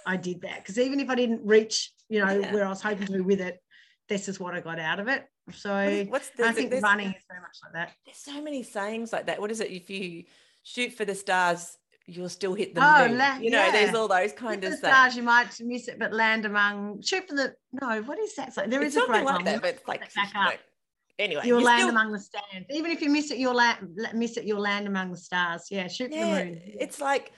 B: I did that. Because even if I didn't reach, you know,
A: Yeah.
B: where I was hoping to be with it, this is what I got out of it. So
A: what's
B: I think
A: there's-
B: running is very much like that.
A: There's so many sayings like that. What is it? If you shoot for the stars, you'll still hit the
B: Oh,
A: moon.
B: la-
A: you know, there's all those
B: Hit
A: kind
B: the
A: of
B: stars,
A: things.
B: you might miss it, but land among shoot for the no. What is that? So there
A: It's
B: is a
A: something
B: great
A: like
B: one.
A: that, but it's like
B: back up.
A: know, anyway.
B: You'll land
A: still-
B: among the stars. Even if you miss it, you'll land miss it. You'll land among the stars. Yeah, shoot for the moon.
A: it's like,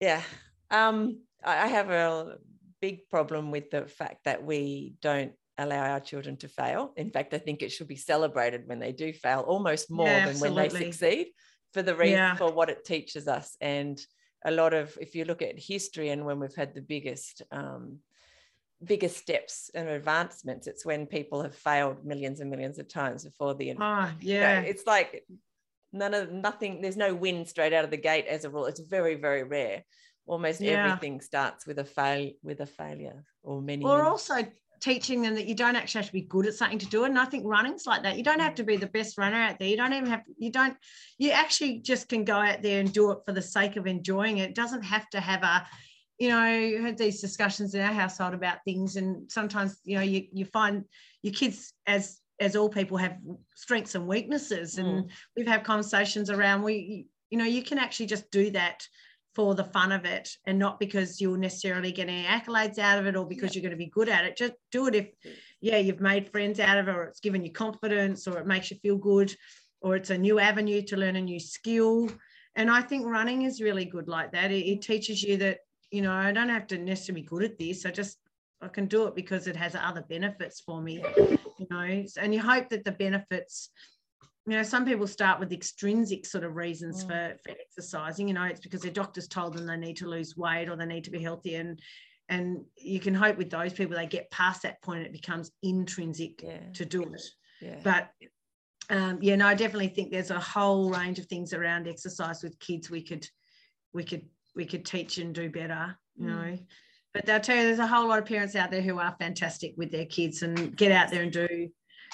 A: yeah. Um, I have a big problem with the fact that we don't allow our children to fail. In fact, I think it should be celebrated when they do fail, almost more
B: Yeah,
A: than when they succeed, for the reason
B: Yeah.
A: for what it teaches us. And a lot of, if you look at history and when we've had the biggest, um, biggest steps and advancements, it's when people have failed millions and millions of times before the
B: Oh
A: you know,
B: yeah,
A: it's like none of nothing there's no win straight out of the gate as a rule it's very very rare almost
B: Yeah.
A: everything starts with a fail with a failure or many,
B: or
A: many-
B: also teaching them that you don't actually have to be good at something to do it. And I think running's like that. You don't have to be the best runner out there. You don't even have you don't you actually just can go out there and do it for the sake of enjoying it. It doesn't have to have a you know, I had these discussions in our household about things, and sometimes you know you you find your kids as as all people have strengths and weaknesses, and mm. we've had conversations around we you know you can actually just do that for the fun of it and not because you'll necessarily get any accolades out of it or because you're going to be good at it. Just do it if yeah. you've made friends out of it or it's given you confidence or it makes you feel good or it's a new avenue to learn a new skill. And i think running is really good like that. It, it mm. teaches you that you know i don't have to necessarily be good at this. I just i can do it because it has other benefits for me you know and you hope that the benefits you know, some people start with extrinsic sort of reasons
A: Mm.
B: for, for exercising. You know, it's because their doctors told them they need to lose weight or they need to be healthy. And and you can hope with those people they get past that and it becomes intrinsic
A: yeah
B: to do it.
A: yeah
B: But um, yeah, no, I definitely think there's a whole range of things around exercise with kids we could we could we could teach and do better, you
A: Mm.
B: know. But they'll tell you there's a whole lot of parents out there who are fantastic with their kids and get out there and do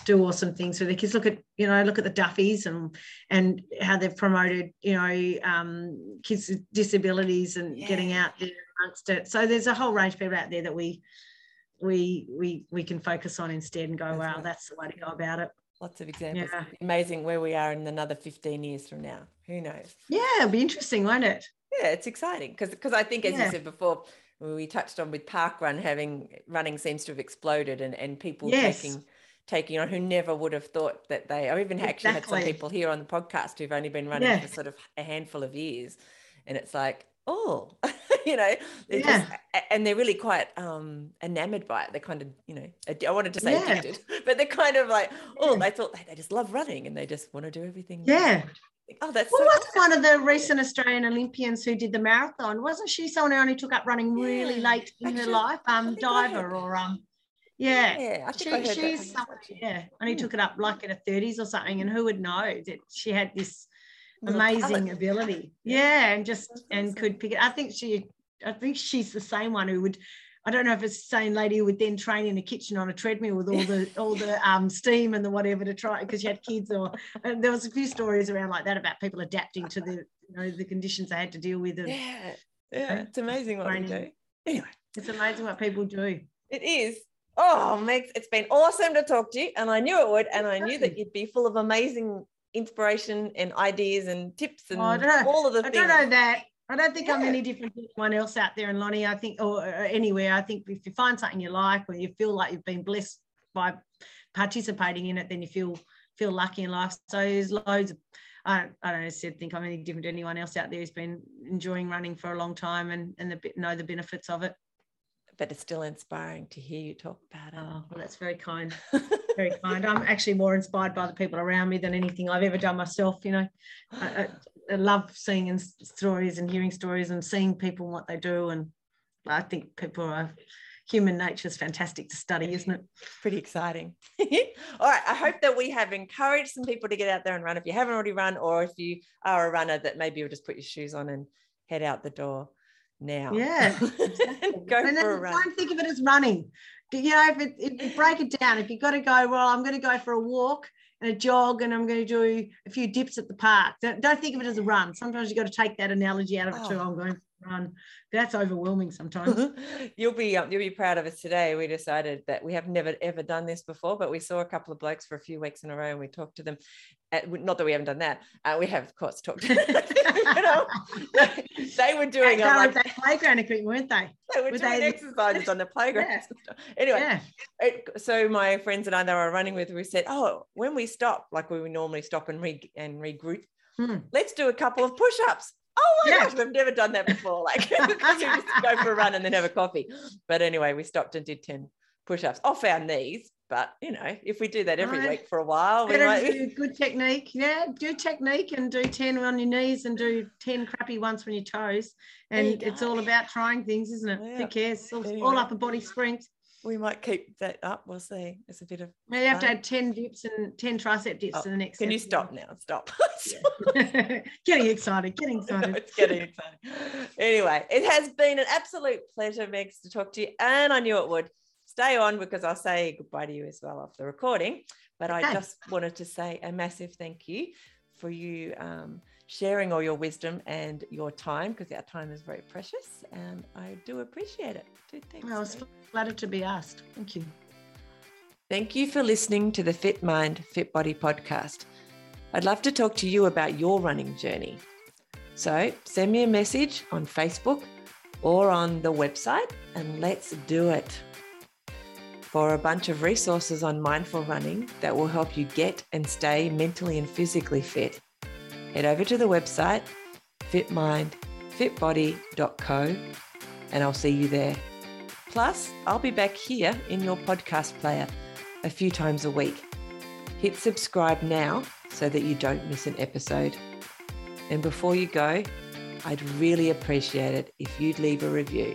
B: do awesome things for their kids. Look at you know look at the Duffys and and how they've promoted you know um, kids with disabilities and yeah. getting out there amongst it. So there's a whole range of people out there that we we we we can focus on instead and go, that's wow, right. that's the way to go about it.
A: Lots of examples. Yeah. Amazing where we are in another 15 years from now. Who knows?
B: Yeah, it'll be interesting, won't it?
A: Yeah, it's exciting because because I think as yeah. you said before, we touched on with park run having running seems to have exploded and and people yes. taking taking on who never would have thought that they or even exactly. actually had some people here on the podcast who've only been running yeah. for sort of a handful of years and it's like oh you know they're yeah. just, and they're really quite um enamored by it they're kind of you know i wanted to say yeah. addicted but they're kind of like oh they thought they, they just love running and they just want to do everything
B: yeah
A: Oh, that's
B: well, so was one of the recent Australian Olympians who did the marathon? Wasn't she someone who only took up running really yeah. late in Actually, her life? Um, diver or um, yeah,
A: yeah. I
B: think she, she's someone, yeah, only took it up like in her thirties or something, and who would know that she had this amazing ability? Yeah, and just and could pick it. I think she, I think she's the same one who would I don't know if it's the same lady who would then train in the kitchen on a treadmill with all the all the um, steam and the whatever to try because you had kids or there was a few stories around like that about people adapting to the you know the conditions they had to deal with. And,
A: yeah, yeah, it's amazing what training. we do. Anyway,
B: it's amazing what people do.
A: It is. Oh, Megs, it's been awesome to talk to you, and I knew it would, and I knew that you'd be full of amazing inspiration and ideas and tips oh, and oh, all of the I
B: things. I don't know that. I don't think yeah. I'm any different to anyone else out there. And Lonnie, I think, or, or anywhere, I think if you find something you like or you feel like you've been blessed by participating in it, then you feel feel lucky in life. So there's loads of, I, I don't know, think I'm any different to anyone else out there who's been enjoying running for a long time and, and the, know the benefits of it.
A: But it's still inspiring to hear you talk about it.
B: Oh, well, that's very kind. very kind. I'm actually more inspired by the people around me than anything I've ever done myself. You know, I, I love seeing stories and hearing stories and seeing people and what they do. And I think people are human nature is fantastic to study, isn't it?
A: Pretty exciting. All right. I hope that we have encouraged some people to get out there and run if you haven't already run, or if you are a runner, that maybe you'll just put your shoes on and head out the door now.
B: Yeah.
A: Exactly. Go and for a run.
B: Don't think of it as running. You know, if, it, if you break it down, if you've got to go, well, I'm going to go for a walk and a jog and I'm going to do a few dips at the park. Don't, don't think of it as a run. Sometimes you've got to take that analogy out of it oh. too. I'm going to run. That's overwhelming sometimes.
A: you'll be um, you'll be proud of us today. We decided that we have never ever done this before, but we saw a couple of blokes for a few weeks in a row, and we talked to them. At, not that we haven't done that. Uh, we have, of course, talked. you know, they, were doing
B: they like, that playground equipment, weren't they?
A: They were, were doing they... exercises on the playground. Yeah. Anyway, yeah. it, so my friends and I that were running with, we said, "Oh, when we stop, like we would normally stop and re and regroup." Hmm. Let's do a couple of push-ups oh my yeah. gosh, we've never done that before. Like just go for a run and then have a coffee. But anyway, we stopped and did 10 push-ups off our knees. But you know, if we do that every right. week for a while,
B: we might do good technique. Yeah, do technique and do 10 on your knees and do 10 crappy ones on your toes. And it's all about trying things, isn't it? Yeah. Who cares? All, anyway. all upper body strength
A: we might keep that up. We'll see. It's a bit of.
B: Now you have to add 10 dips and 10 tricep dips oh, in the next.
A: Can you stop now? Stop.
B: getting excited. Getting excited.
A: it's getting exciting. Anyway, it has been an absolute pleasure, Megs, to talk to you. And I knew it would. Stay on because I'll say goodbye to you as well after the recording. But I just wanted to say a massive thank you for you um, sharing all your wisdom and your time because our time is very precious and I do appreciate it. thanks.
B: Well, I was flattered to be asked. Thank you.
A: Thank you for listening to the Fit Mind, Fit Body podcast. I'd love to talk to you about your running journey. So send me a message on Facebook or on the website and let's do it. For a bunch of resources on mindful running that will help you get and stay mentally and physically fit head over to the website fitmindfitbody.co and I'll see you there. Plus, I'll be back here in your podcast player a few times a week. Hit subscribe now so that you don't miss an episode. And before you go, I'd really appreciate it if you'd leave a review.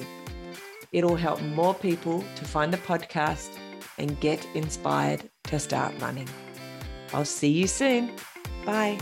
A: It'll help more people to find the podcast and get inspired to start running. I'll see you soon. Bye.